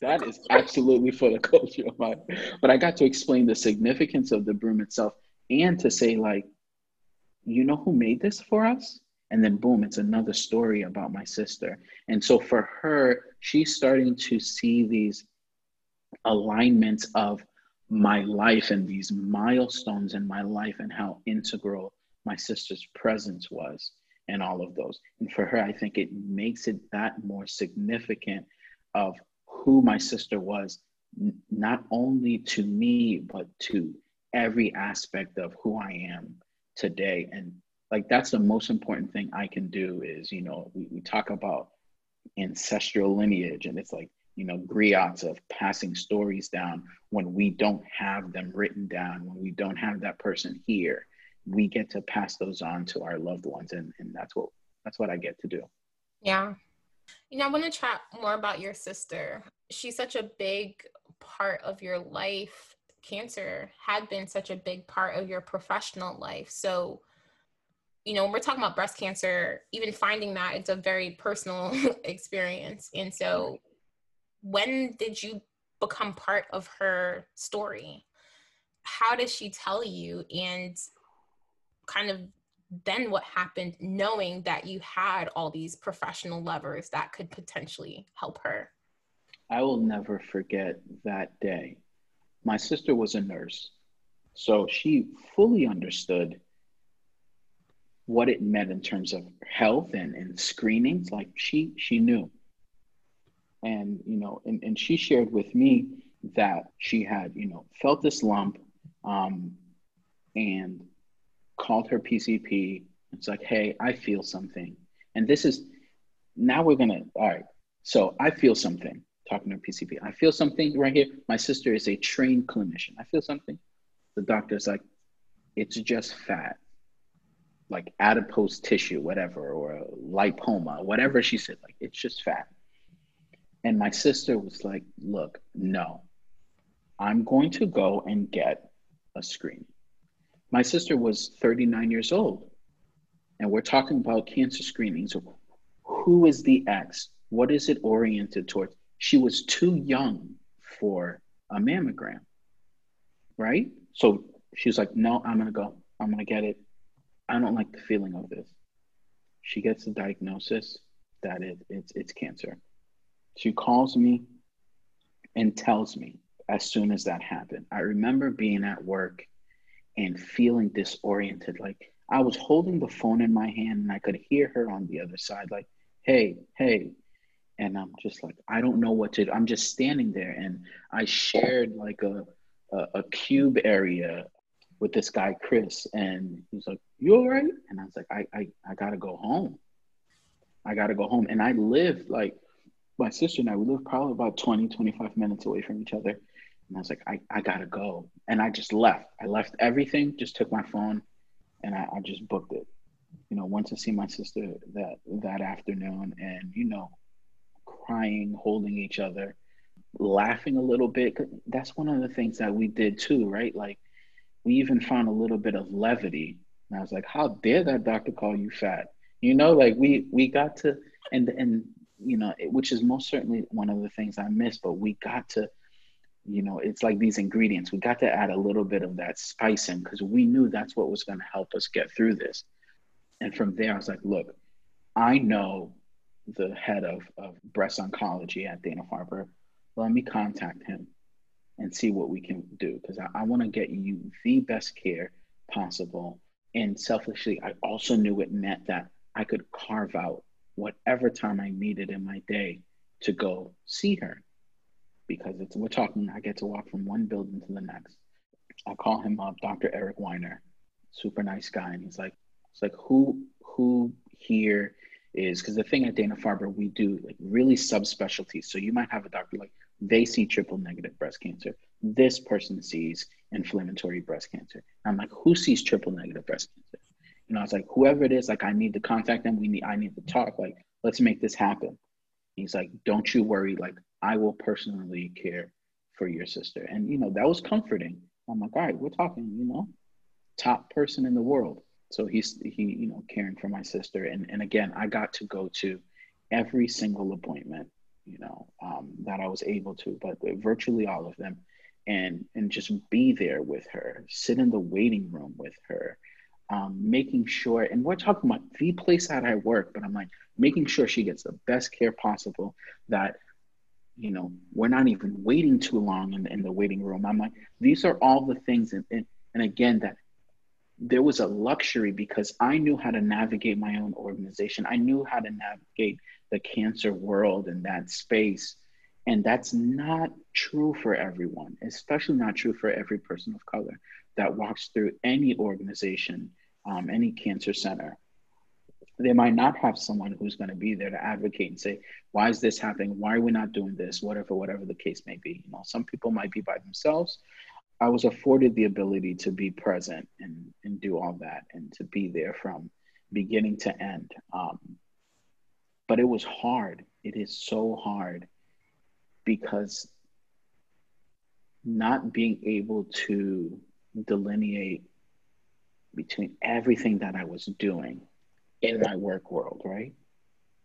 that is absolutely for the culture. But I got to explain the significance of the broom itself and to say like, you know who made this for us? And then boom it's another story about my sister. And so for her she's starting to see these alignments of my life and these milestones in my life and how integral my sister's presence was and all of those. And for her i think it makes it that more significant of who my sister was n- not only to me but to every aspect of who i am today. And like that's the most important thing I can do is, you know, we, we talk about ancestral lineage and it's like, you know, griots of passing stories down when we don't have them written down, when we don't have that person here, we get to pass those on to our loved ones. And, and that's what, that's what I get to do. Yeah. You know, I want to chat more about your sister. She's such a big part of your life. Cancer had been such a big part of your professional life. So, you know, when we're talking about breast cancer, even finding that it's a very personal experience. And so, when did you become part of her story? How does she tell you? And kind of then what happened, knowing that you had all these professional levers that could potentially help her? I will never forget that day. My sister was a nurse, so she fully understood what it meant in terms of health and, and screenings like she she knew. And you know and, and she shared with me that she had you know felt this lump um, and called her pcp it's like hey i feel something. And this is now we're gonna all right so i feel something talking to her pcp i feel something right here. My sister is a trained clinician. I feel something. The doctor's like it's just fat like adipose tissue, whatever, or lipoma, whatever she said, like it's just fat. And my sister was like, look, no, I'm going to go and get a screen. My sister was 39 years old, and we're talking about cancer screenings. Who is the X? What is it oriented towards? She was too young for a mammogram, right? So she's like, no, I'm gonna go. I'm gonna get it. I don't like the feeling of this. She gets the diagnosis that it, it's it's cancer. She calls me and tells me as soon as that happened. I remember being at work and feeling disoriented. Like I was holding the phone in my hand and I could hear her on the other side, like, hey, hey. And I'm just like, I don't know what to do. I'm just standing there. And I shared like a, a, a cube area with this guy, Chris. And he's like, You all right? And I was like, I, I, I gotta go home. I gotta go home. And I live like my sister and I, we live probably about 20, 25 minutes away from each other. And I was like, I, I gotta go. And I just left. I left everything, just took my phone and I, I just booked it. You know, went to see my sister that that afternoon and, you know, crying, holding each other, laughing a little bit. That's one of the things that we did too, right? Like we even found a little bit of levity. And I was like, how dare that doctor call you fat? You know, like we we got to and and you know, which is most certainly one of the things I miss, but we got to you know, it's like these ingredients. We got to add a little bit of that spice in because we knew that's what was going to help us get through this. And from there, I was like, look, I know the head of, of breast oncology at Dana Farber. Let me contact him and see what we can do because I, I want to get you the best care possible. And selfishly, I also knew it meant that I could carve out whatever time I needed in my day to go see her because it's we're talking I get to walk from one building to the next. I call him up, Dr. Eric Winer, super nice guy, and he's like, it's like who who here is because the thing at Dana Farber we do like really subspecialties. So you might have a doctor like they see triple negative breast cancer. This person sees inflammatory breast cancer. I'm like, who sees triple negative breast cancer? And I was like, whoever it is, like I need to contact them. We need I need to talk. Like, let's make this happen. He's like, don't you worry. Like I will personally care for your sister. And, you know, that was comforting. I'm like, all right, we're talking, you know, top person in the world. So he's, he, you know, caring for my sister. And, and again, I got to go to every single appointment, you know, um, that I was able to, but virtually all of them. And, and just be there with her, sit in the waiting room with her, um, making sure, and we're talking about the place that I work, but I'm like making sure she gets the best care possible, that you know, we're not even waiting too long in, in the waiting room. I'm like, these are all the things. And, and, and again, that there was a luxury because I knew how to navigate my own organization. I knew how to navigate the cancer world and that space. And that's not true for everyone, especially not true for every person of color that walks through any organization, um, any cancer center. They might not have someone who's going to be there to advocate and say why is this happening? Why are we not doing this? Whatever whatever the case may be? You know some people might be by themselves. I was afforded the ability to be present and and do all that and to be there from beginning to end. Um, but it was hard it is so hard because not being able to delineate between everything that i was doing in my work world, right?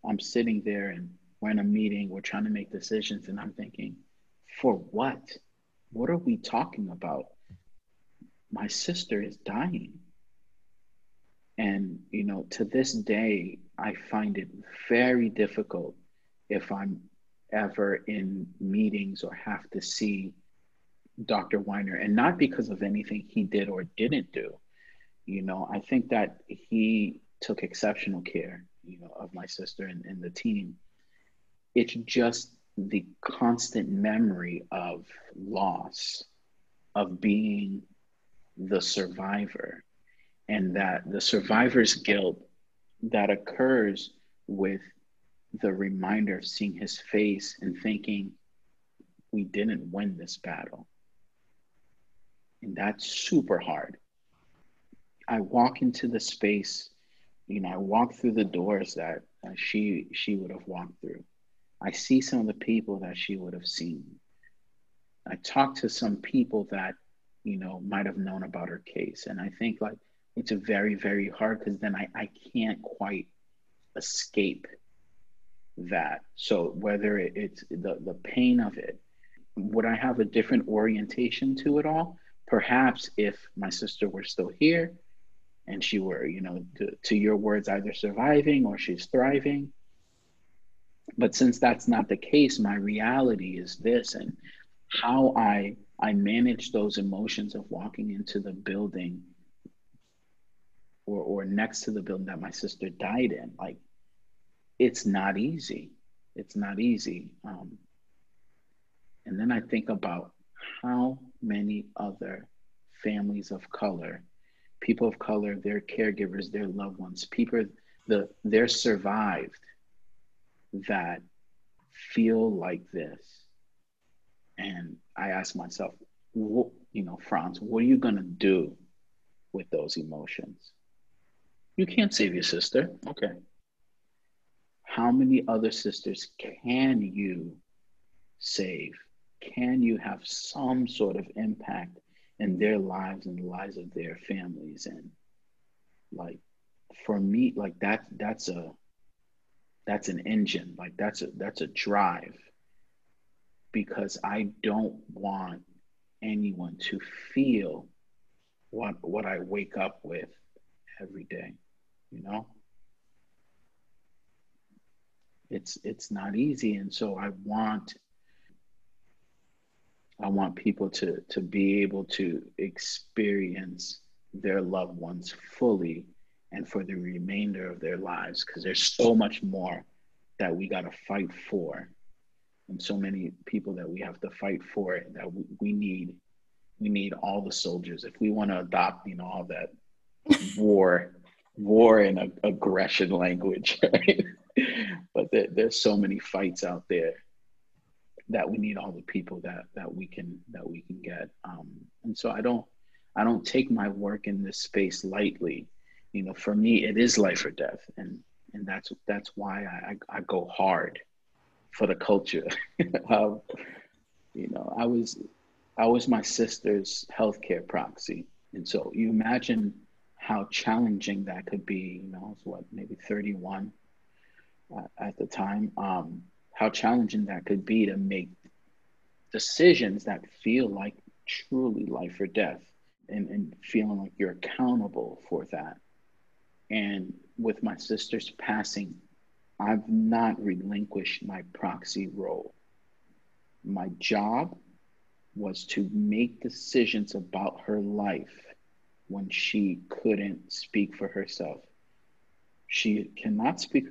I'm sitting there and we're in a meeting, we're trying to make decisions, and I'm thinking, for what? What are we talking about? My sister is dying. And, you know, to this day, I find it very difficult if I'm ever in meetings or have to see Dr. Winer, and not because of anything he did or didn't do. You know, I think that he took exceptional care, you know, of my sister and, and the team. It's just the constant memory of loss, of being the survivor, and that the survivor's guilt that occurs with the reminder of seeing his face and thinking, we didn't win this battle. And that's super hard. I walk into the space you know, I walk through the doors that uh, she she would have walked through. I see some of the people that she would have seen. I talk to some people that you know, might have known about her case. And I think like it's very, very hard because then I, I can't quite escape that. So whether it's the, the pain of it, would I have a different orientation to it all? Perhaps if my sister were still here and she were, you know, to, to your words, either surviving or she's thriving. But since that's not the case, my reality is this and how I I manage those emotions of walking into the building or or next to the building that my sister died in. Like it's not easy. It's not easy. Um, and then I think about how many other families of color, people of color, their caregivers, their loved ones, people the they're survived that feel like this. And I ask myself, what, you know, Franz, what are you gonna do with those emotions? You can't save your sister. Okay. How many other sisters can you save? Can you have some sort of impact in their lives and the lives of their families? And like for me, like that that's a that's an engine. Like that's a that's a drive because I don't want anyone to feel what what I wake up with every day, you know? it's it's not easy and so i want i want people to to be able to experience their loved ones fully and for the remainder of their lives because there's so much more that we got to fight for and so many people that we have to fight for that we, we need we need all the soldiers if we want to adopt you know all that war war and aggression language but there, there's so many fights out there that we need all the people that that we can that we can get. Um, and so i don't i don't take my work in this space lightly. You know for me it is life or death. And and that's that's why i i, go hard for the culture. Um, you know i was i was my sister's healthcare proxy. And so you imagine how challenging that could be you know it's what maybe 31 at the time, um, how challenging that could be to make decisions that feel like truly life or death and, and feeling like you're accountable for that. And with my sister's passing, I've not relinquished my proxy role. My job was to make decisions about her life when she couldn't speak for herself. She cannot speak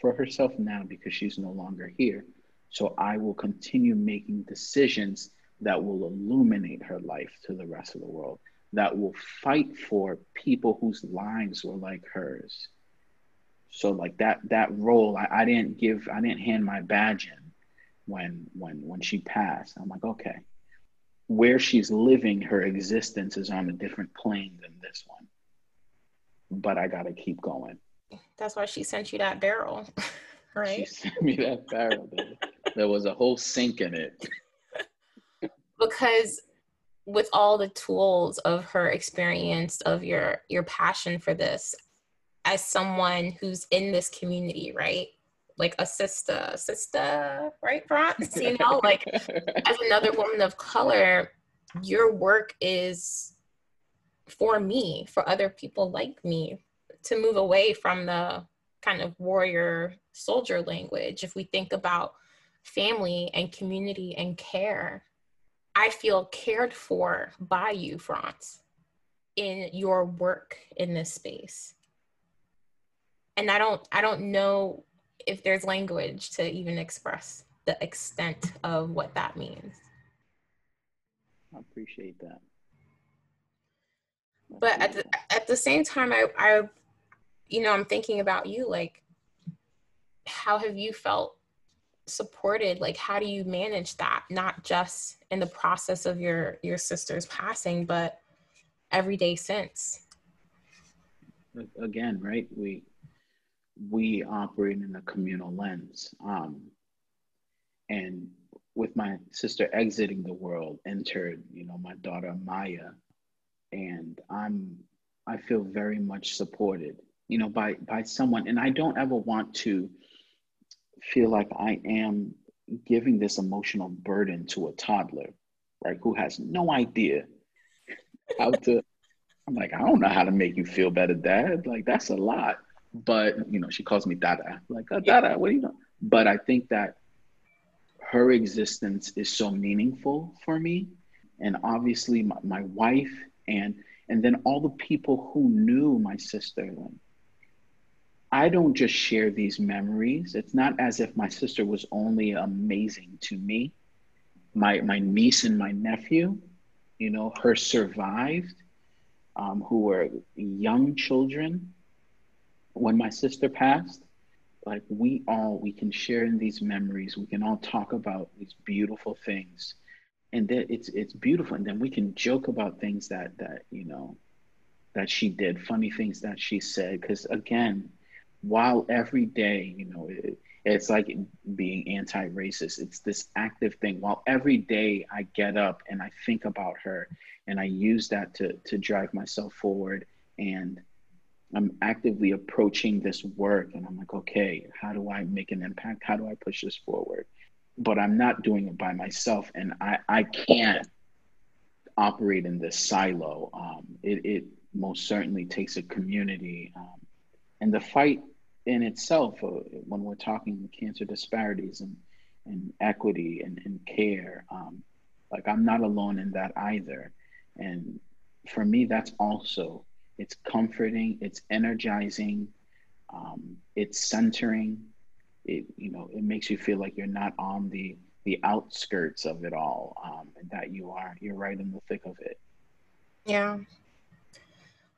for herself now because she's no longer here. So I will continue making decisions that will illuminate her life to the rest of the world, that will fight for people whose lives were like hers. So like that that role, I, I didn't give, I didn't hand my badge in when when when she passed. I'm like, okay, where she's living her existence is on a different plane than this one. But I gotta keep going. That's why she sent you that barrel, right? She sent me that barrel. there was a whole sink in it. because with all the tools of her experience of your your passion for this as someone who's in this community right like a sister sister right Franz you know like as another woman of color your work is for me for other people like me to move away from the kind of warrior soldier language. If we think about family and community and care i feel cared for by you franz in your work in this space. And i don't i don't know if there's language to even express the extent of what that means i appreciate that but at the, at the same time I, I you know, I'm thinking about you, like, how have you felt supported? Like, how do you manage that? Not just in the process of your your sister's passing, but every day since. Again, right? We we operate in a communal lens, um, and with my sister exiting the world, entered, you know, my daughter Maya, and I'm I feel very much supported, you know, by by someone, and I don't ever want to feel like I am giving this emotional burden to a toddler, right, who has no idea how to. I'm like, I don't know how to make you feel better, Dad. Like that's a lot, but you know, she calls me Dada. like, oh, Dada, what do you know? But I think that her existence is so meaningful for me, and obviously my, my wife and and then all the people who knew my sister. Like, I don't just share these memories. It's not as if my sister was only amazing to me. My my niece and my nephew, you know, her survived, um, who were young children when my sister passed. Like we all we can share in these memories. We can all talk about these beautiful things, and that it's it's beautiful. And then we can joke about things that that you know that she did, funny things that she said. Because again, while every day, you know, it, it's like being anti-racist. It's this active thing. While every day I get up and I think about her, and I use that to to drive myself forward, and I'm actively approaching this work, and I'm like, okay, how do I make an impact? How do I push this forward? But I'm not doing it by myself, and I I can't operate in this silo. Um, it it most certainly takes a community, um, and the fight in itself, uh, when we're talking cancer disparities and, and equity and, and care, um, like I'm not alone in that either. And for me, that's also, it's comforting, it's energizing, um, it's centering. It, you know, it makes you feel like you're not on the, the outskirts of it all, um, and that you are, you're right in the thick of it. Yeah.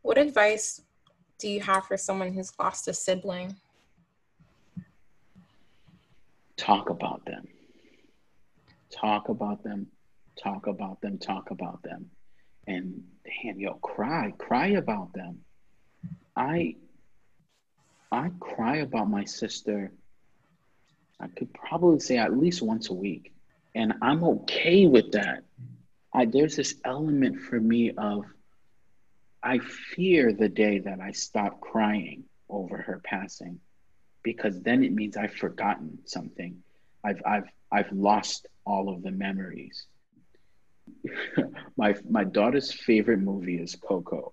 What advice do you have for someone who's lost a sibling? Talk about them. Talk about them. Talk about them. Talk about them. And damn, yo, cry, cry about them. I I cry about my sister. I could probably say at least once a week. And I'm okay with that. I, there's this element for me of I fear the day that I stop crying over her passing because then it means I've forgotten something. I've I've I've lost all of the memories. my my daughter's favorite movie is Coco.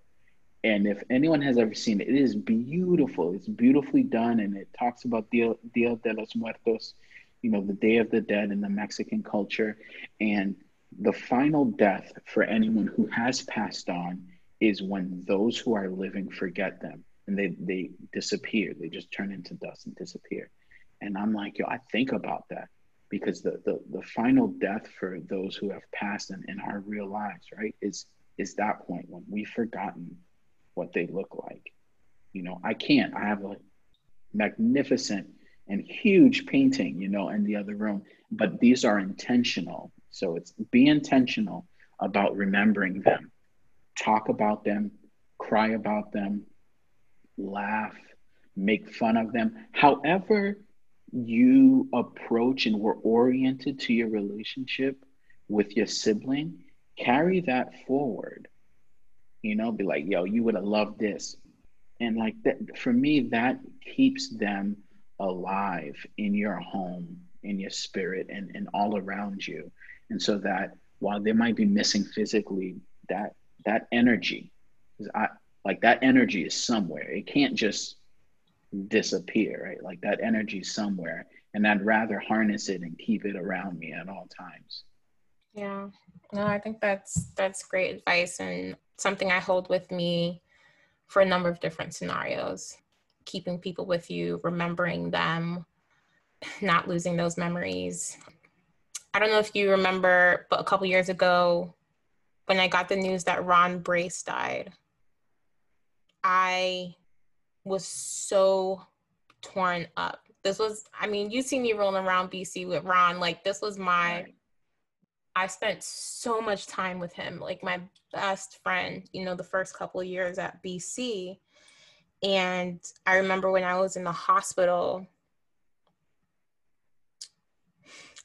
And if anyone has ever seen it, it is beautiful. It's beautifully done and it talks about Dia, Dia de los Muertos, you know, the Day of the Dead in the Mexican culture. And the final death for anyone who has passed on is when those who are living forget them and they they disappear. They just turn into dust and disappear. And I'm like, yo, I think about that because the the, the final death for those who have passed in, in our real lives, right, is is that point when we've forgotten what they look like. You know, I can't. I have a magnificent and huge painting, you know, in the other room, but these are intentional. So it's be intentional about remembering them talk about them, cry about them, laugh, make fun of them. However, you approach and were oriented to your relationship with your sibling, carry that forward. You know, be like, yo, you would have loved this. And like that, for me, that keeps them alive in your home, in your spirit, and, and all around you. And so that while they might be missing physically, that that energy is I, like that energy is somewhere it can't just disappear right? Like that energy somewhere and i'd rather harness it and keep it around me at all times. Yeah. No i think that's that's great advice and something i hold with me for a number of different scenarios. Keeping people with you remembering them not losing those memories. I don't know if you remember but a couple years ago when I got the news that Ron Brace died, I was so torn up. This was, I mean, you see me rolling around BC with Ron. Like, this was my, I spent so much time with him, like my best friend, you know, the first couple years at BC. And I remember when I was in the hospital,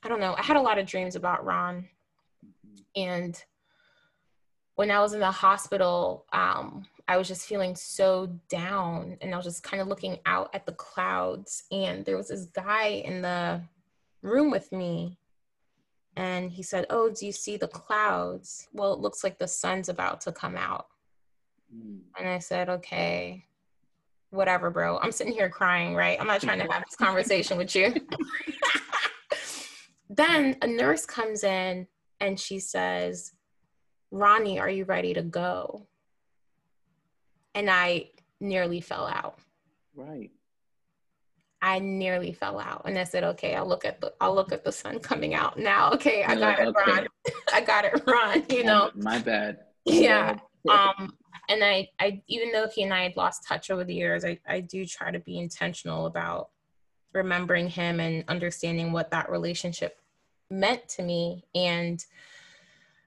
I don't know. I had a lot of dreams about Ron. And when I was in the hospital, um, I was just feeling so down and I was just kind of looking out at the clouds. And there was this guy in the room with me. And he said, Oh, do you see the clouds? Well, it looks like the sun's about to come out. Mm. And I said, Okay, whatever, bro. I'm sitting here crying, right? I'm not trying to have this conversation with you. then a nurse comes in and she says, Ronnie, are you ready to go? And I nearly fell out. Right. I nearly fell out. And I said, okay, I'll look at the I'll look at the sun coming out now. Okay, I got it, Ron. I got it, Ron. You know. My bad. My yeah. Bad. um and I I even though he and I had lost touch over the years, I, I do try to be intentional about remembering him and understanding what that relationship meant to me. And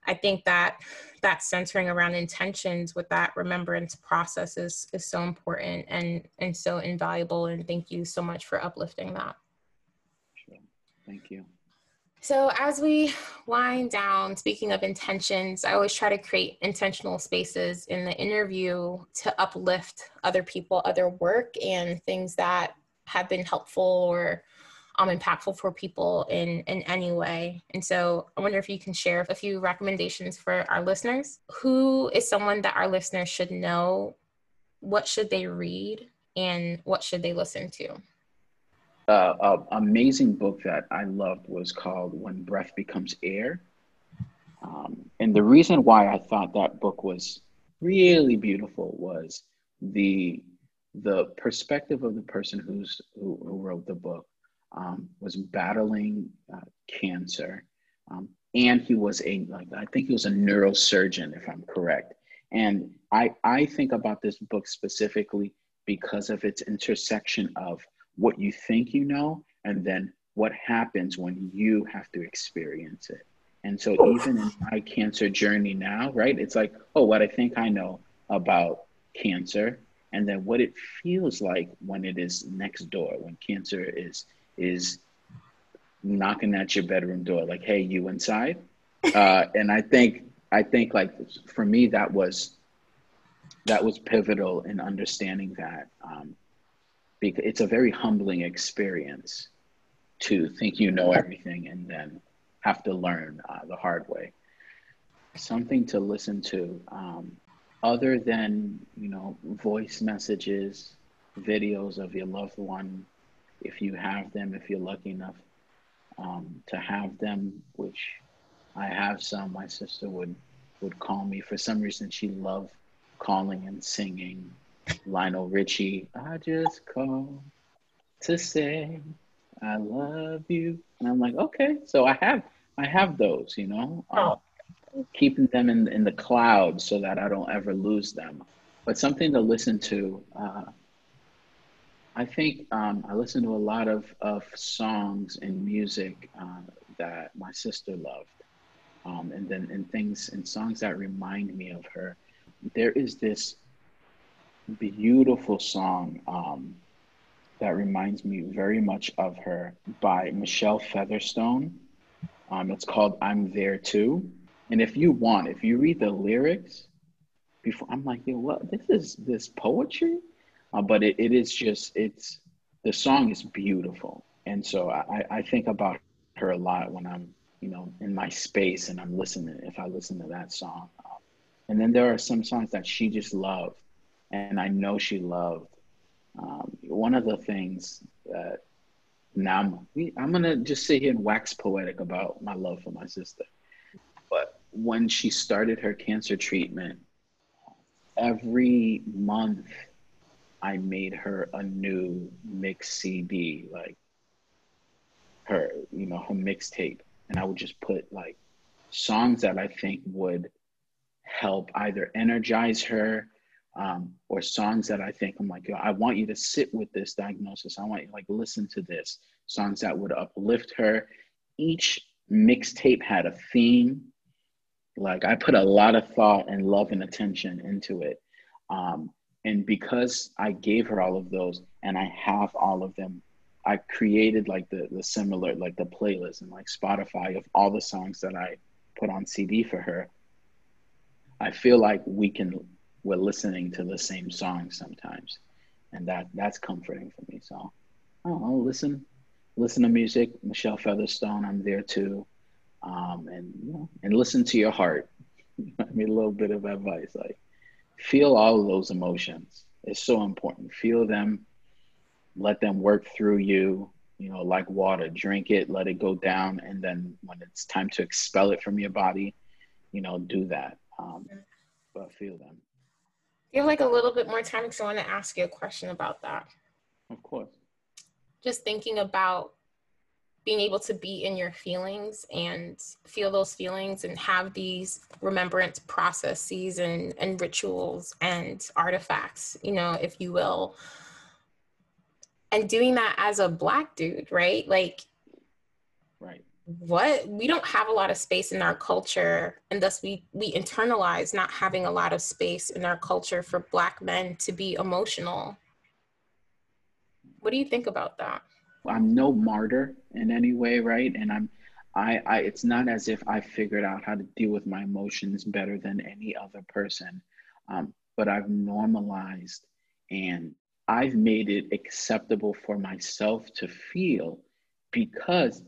I think that that centering around intentions with that remembrance process is is so important and and so invaluable. And thank you so much for uplifting that. Sure. Thank you. So, as we wind down, speaking of intentions, I always try to create intentional spaces in the interview to uplift other people, other work, and things that have been helpful or um, impactful for people in in any way. And so I wonder if you can share a few recommendations for our listeners. Who is someone that our listeners should know? What should they read, and what should they listen to? Uh, an amazing book that I loved was called When Breath Becomes Air. Um, and the reason why I thought that book was really beautiful was the the perspective of the person who's who, who wrote the book um, was battling uh, cancer, um, and he was a like I think he was a neurosurgeon, if I'm correct. And I I think about this book specifically because of its intersection of what you think you know and then what happens when you have to experience it. And so even in my cancer journey now, right, it's like, oh, what I think I know about cancer and then what it feels like when it is next door, when cancer is is knocking at your bedroom door, like, "Hey, you inside?" Uh, and I think I think like for me that was that was pivotal in understanding that um, because it's a very humbling experience to think you know everything and then have to learn uh, the hard way. Something to listen to, um, other than you know voice messages, videos of your loved one if you have them, if you're lucky enough um, to have them, which I have some. My sister would would call me for some reason. She loved calling and singing Lionel Richie. I just call to say I love you, and I'm like, okay. So I have I have those, you know, uh, keeping them in in the cloud so that I don't ever lose them. But something to listen to. Uh, I think um, I listen to a lot of, of songs and music uh, that my sister loved. Um, and then and things and songs that remind me of her. There is this beautiful song um, that reminds me very much of her by Michelle Featherstone. Um, it's called I'm There Too. And if you want, if you read the lyrics before, I'm like, yo, what? This is this poetry? Uh, but it, it is just it's the song is beautiful. And so I, I think about her a lot when i'm you know in my space and i'm listening if i listen to that song. Um, and then there are some songs that she just loved and i know she loved. Um, one of the things that now I'm, I'm gonna just sit here and wax poetic about my love for my sister. But when she started her cancer treatment every month I made her a new mix CD, like her, you know, her mixtape. And I would just put like songs that I think would help either energize her um, or songs that I think I'm like, Yo, I want you to sit with this diagnosis. I want you like listen to this. Songs that would uplift her. Each mixtape had a theme. Like I put a lot of thought and love and attention into it. Um, and because I gave her all of those and I have all of them, I created like the the similar like the playlist and like Spotify of all the songs that I put on CD for her. I feel like we can we're listening to the same song sometimes, and that that's comforting for me. So, oh, listen, listen to music. Michelle Featherstone, I'm there too, um, and you know, and listen to your heart. I mean, a little bit of advice, like feel all of those emotions. It's so important. Feel them, let them work through you. You know, like water, drink it, let it go down, and then when it's time to expel it from your body, you know, do that. Um, but feel them. You have like a little bit more time because I want to ask you a question about that. Of course. Just thinking about being able to be in your feelings and feel those feelings and have these remembrance processes and, and rituals and artifacts, you know, if you will. And doing that as a black dude, right? Like, right what we don't have a lot of space in our culture and thus we we internalize not having a lot of space in our culture for black men to be emotional what do you think about that i'm no martyr in any way right and i'm I, I it's not as if i figured out how to deal with my emotions better than any other person um, but i've normalized and i've made it acceptable for myself to feel because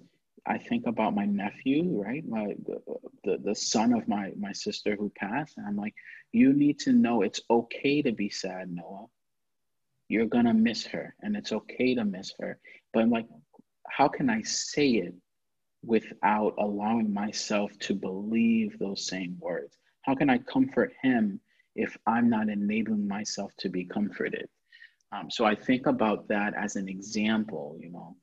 I think about my nephew, right? My the, the, the son of my my sister who passed, and I'm like, you need to know it's okay to be sad, Noah. You're gonna miss her, and it's okay to miss her. But I'm like, how can I say it without allowing myself to believe those same words? How can I comfort him if I'm not enabling myself to be comforted? Um, so I think about that as an example, you know,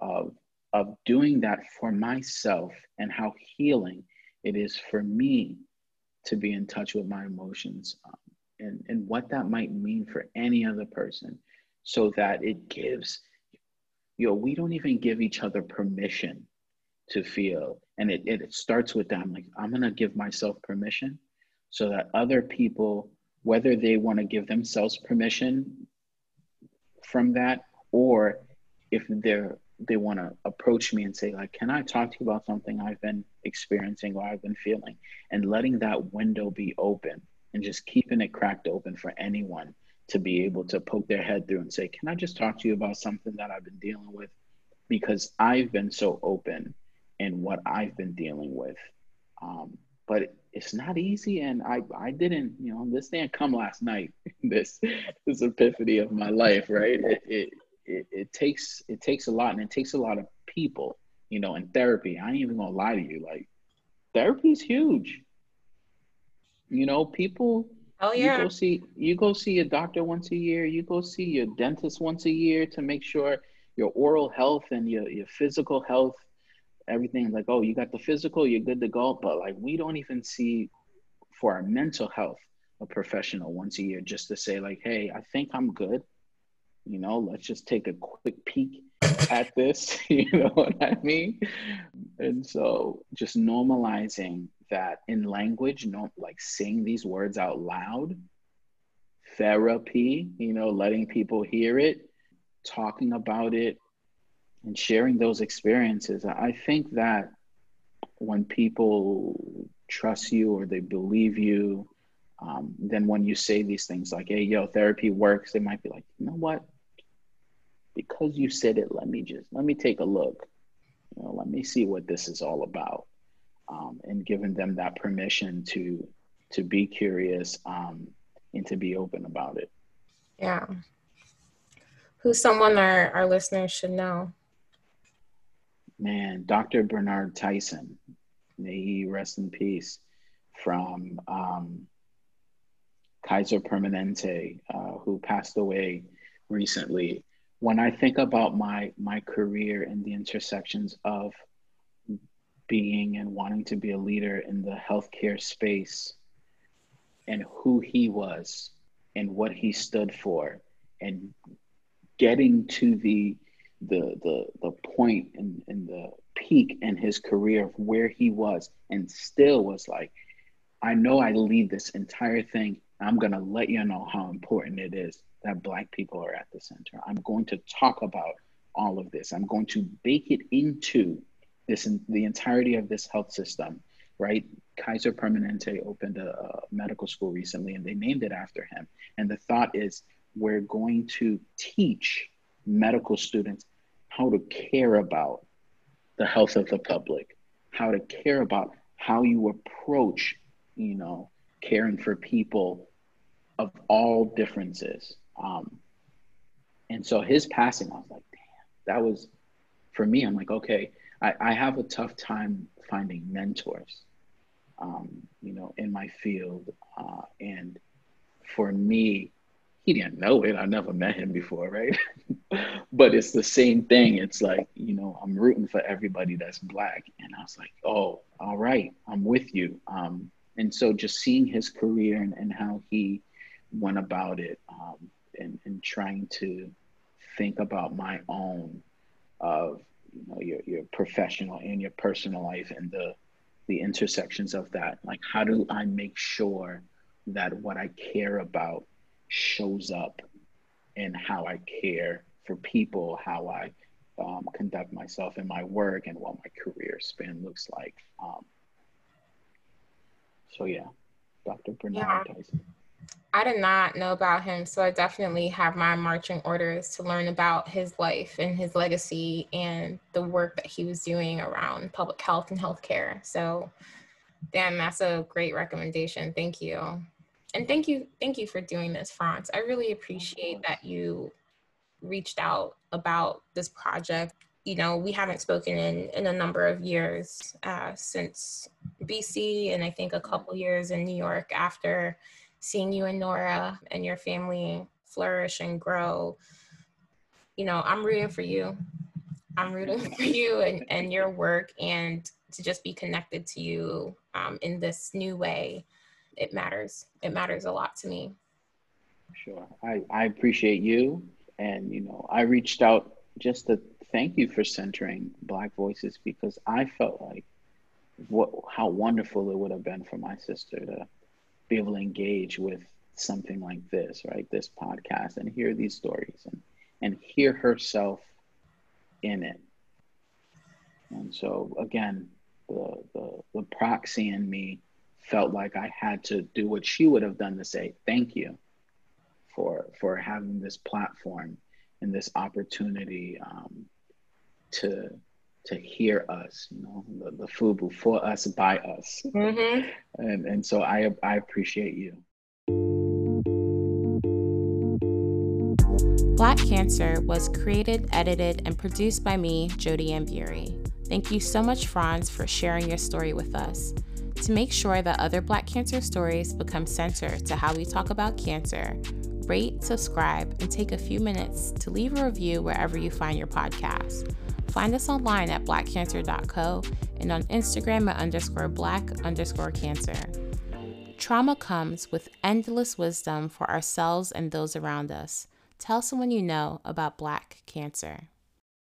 of of doing that for myself and how healing it is for me to be in touch with my emotions um, and, and what that might mean for any other person so that it gives know we don't even give each other permission to feel. And it, it starts with that. I'm like i'm going to give myself permission so that other people whether they want to give themselves permission from that or if they're they want to approach me and say like can i talk to you about something i've been experiencing or i've been feeling? And letting that window be open and just keeping it cracked open for anyone to be able to poke their head through and say can i just talk to you about something that i've been dealing with? Because i've been so open in what i've been dealing with. Um, but it's not easy and i i didn't you know this didn't come last night this this epiphany of my life right? It, it it, it takes it takes a lot and it takes a lot of people you know in therapy. I ain't even gonna lie to you like therapy is huge. You know people oh yeah. you go see you go see a doctor once a year. You go see your dentist once a year to make sure your oral health and your, your physical health everything like oh you got the physical you're good to go. But like we don't even see for our mental health a professional once a year just to say like hey i think i'm good. You know let's just take a quick peek at this. You know what i mean? And so just normalizing that in language not like saying these words out loud therapy you know letting people hear it talking about it and sharing those experiences. I think that when people trust you or they believe you um, then when you say these things like hey yo therapy works they might be like you know what? Because you said it let me just let me take a look. You know let me see what this is all about um, and giving them that permission to to be curious um, and to be open about it. Yeah. Who's someone our, our listeners should know. Man dr bernard tyson. May he rest in peace from um, Kaiser Permanente, uh, who passed away recently. When I think about my my career and the intersections of being and wanting to be a leader in the healthcare space and who he was and what he stood for and getting to the the the the point and, and the peak in his career of where he was and still was like I know I lead this entire thing I'm going to let you know how important it is that Black people are at the center. I'm going to talk about all of this. I'm going to bake it into this the entirety of this health system, right? Kaiser Permanente opened a, a medical school recently and they named it after him. And the thought is we're going to teach medical students how to care about the health of the public, how to care about how you approach, you know, caring for people of all differences. Um, and so his passing, I was like, damn, that was for me. I'm like, okay, I, I have a tough time finding mentors, um, you know, in my field. Uh, and for me, he didn't know it. I never met him before, right? but it's the same thing. It's like, you know, I'm rooting for everybody that's black. And I was like, oh, all right, I'm with you. Um, and so just seeing his career and, and how he went about it um, and, and trying to think about my own of you know your, your professional and your personal life and the the intersections of that. Like how do i make sure that what i care about shows up in how i care for people how i um, conduct myself in my work and what my career span looks like? Um, so yeah dr bernard yeah. tyson I did not know about him, so I definitely have my marching orders to learn about his life and his legacy and the work that he was doing around public health and healthcare. So, Dan, that's a great recommendation. Thank you, and thank you, thank you for doing this, Franz. I really appreciate that you reached out about this project. You know, we haven't spoken in in a number of years uh, since BC, and I think a couple years in New York after seeing you and Nora and your family flourish and grow. You know, I'm rooting for you. I'm rooting for you and, and your work and to just be connected to you um, in this new way. It matters. It matters a lot to me. Sure. I, I appreciate you. And, you know, I reached out just to thank you for centering Black voices because I felt like what how wonderful it would have been for my sister to be able to engage with something like this, right? This podcast and hear these stories and, and hear herself in it. And so again, the, the, the proxy in me felt like I had to do what she would have done to say thank you for for having this platform and this opportunity um, to to hear us, you know, the, the FUBU for us, by us. Mm-hmm. And, and so I, I appreciate you. Black Cancer was created, edited, and produced by me, Jodi-Ann Burey. Thank you so much, Franz, for sharing your story with us. To make sure that other Black cancer stories become center to how we talk about cancer, rate, subscribe, and take a few minutes to leave a review wherever you find your podcast. Find us online at blackcancer.co and on Instagram at underscore black underscore cancer. Trauma comes with endless wisdom for ourselves and those around us. Tell someone you know about black cancer.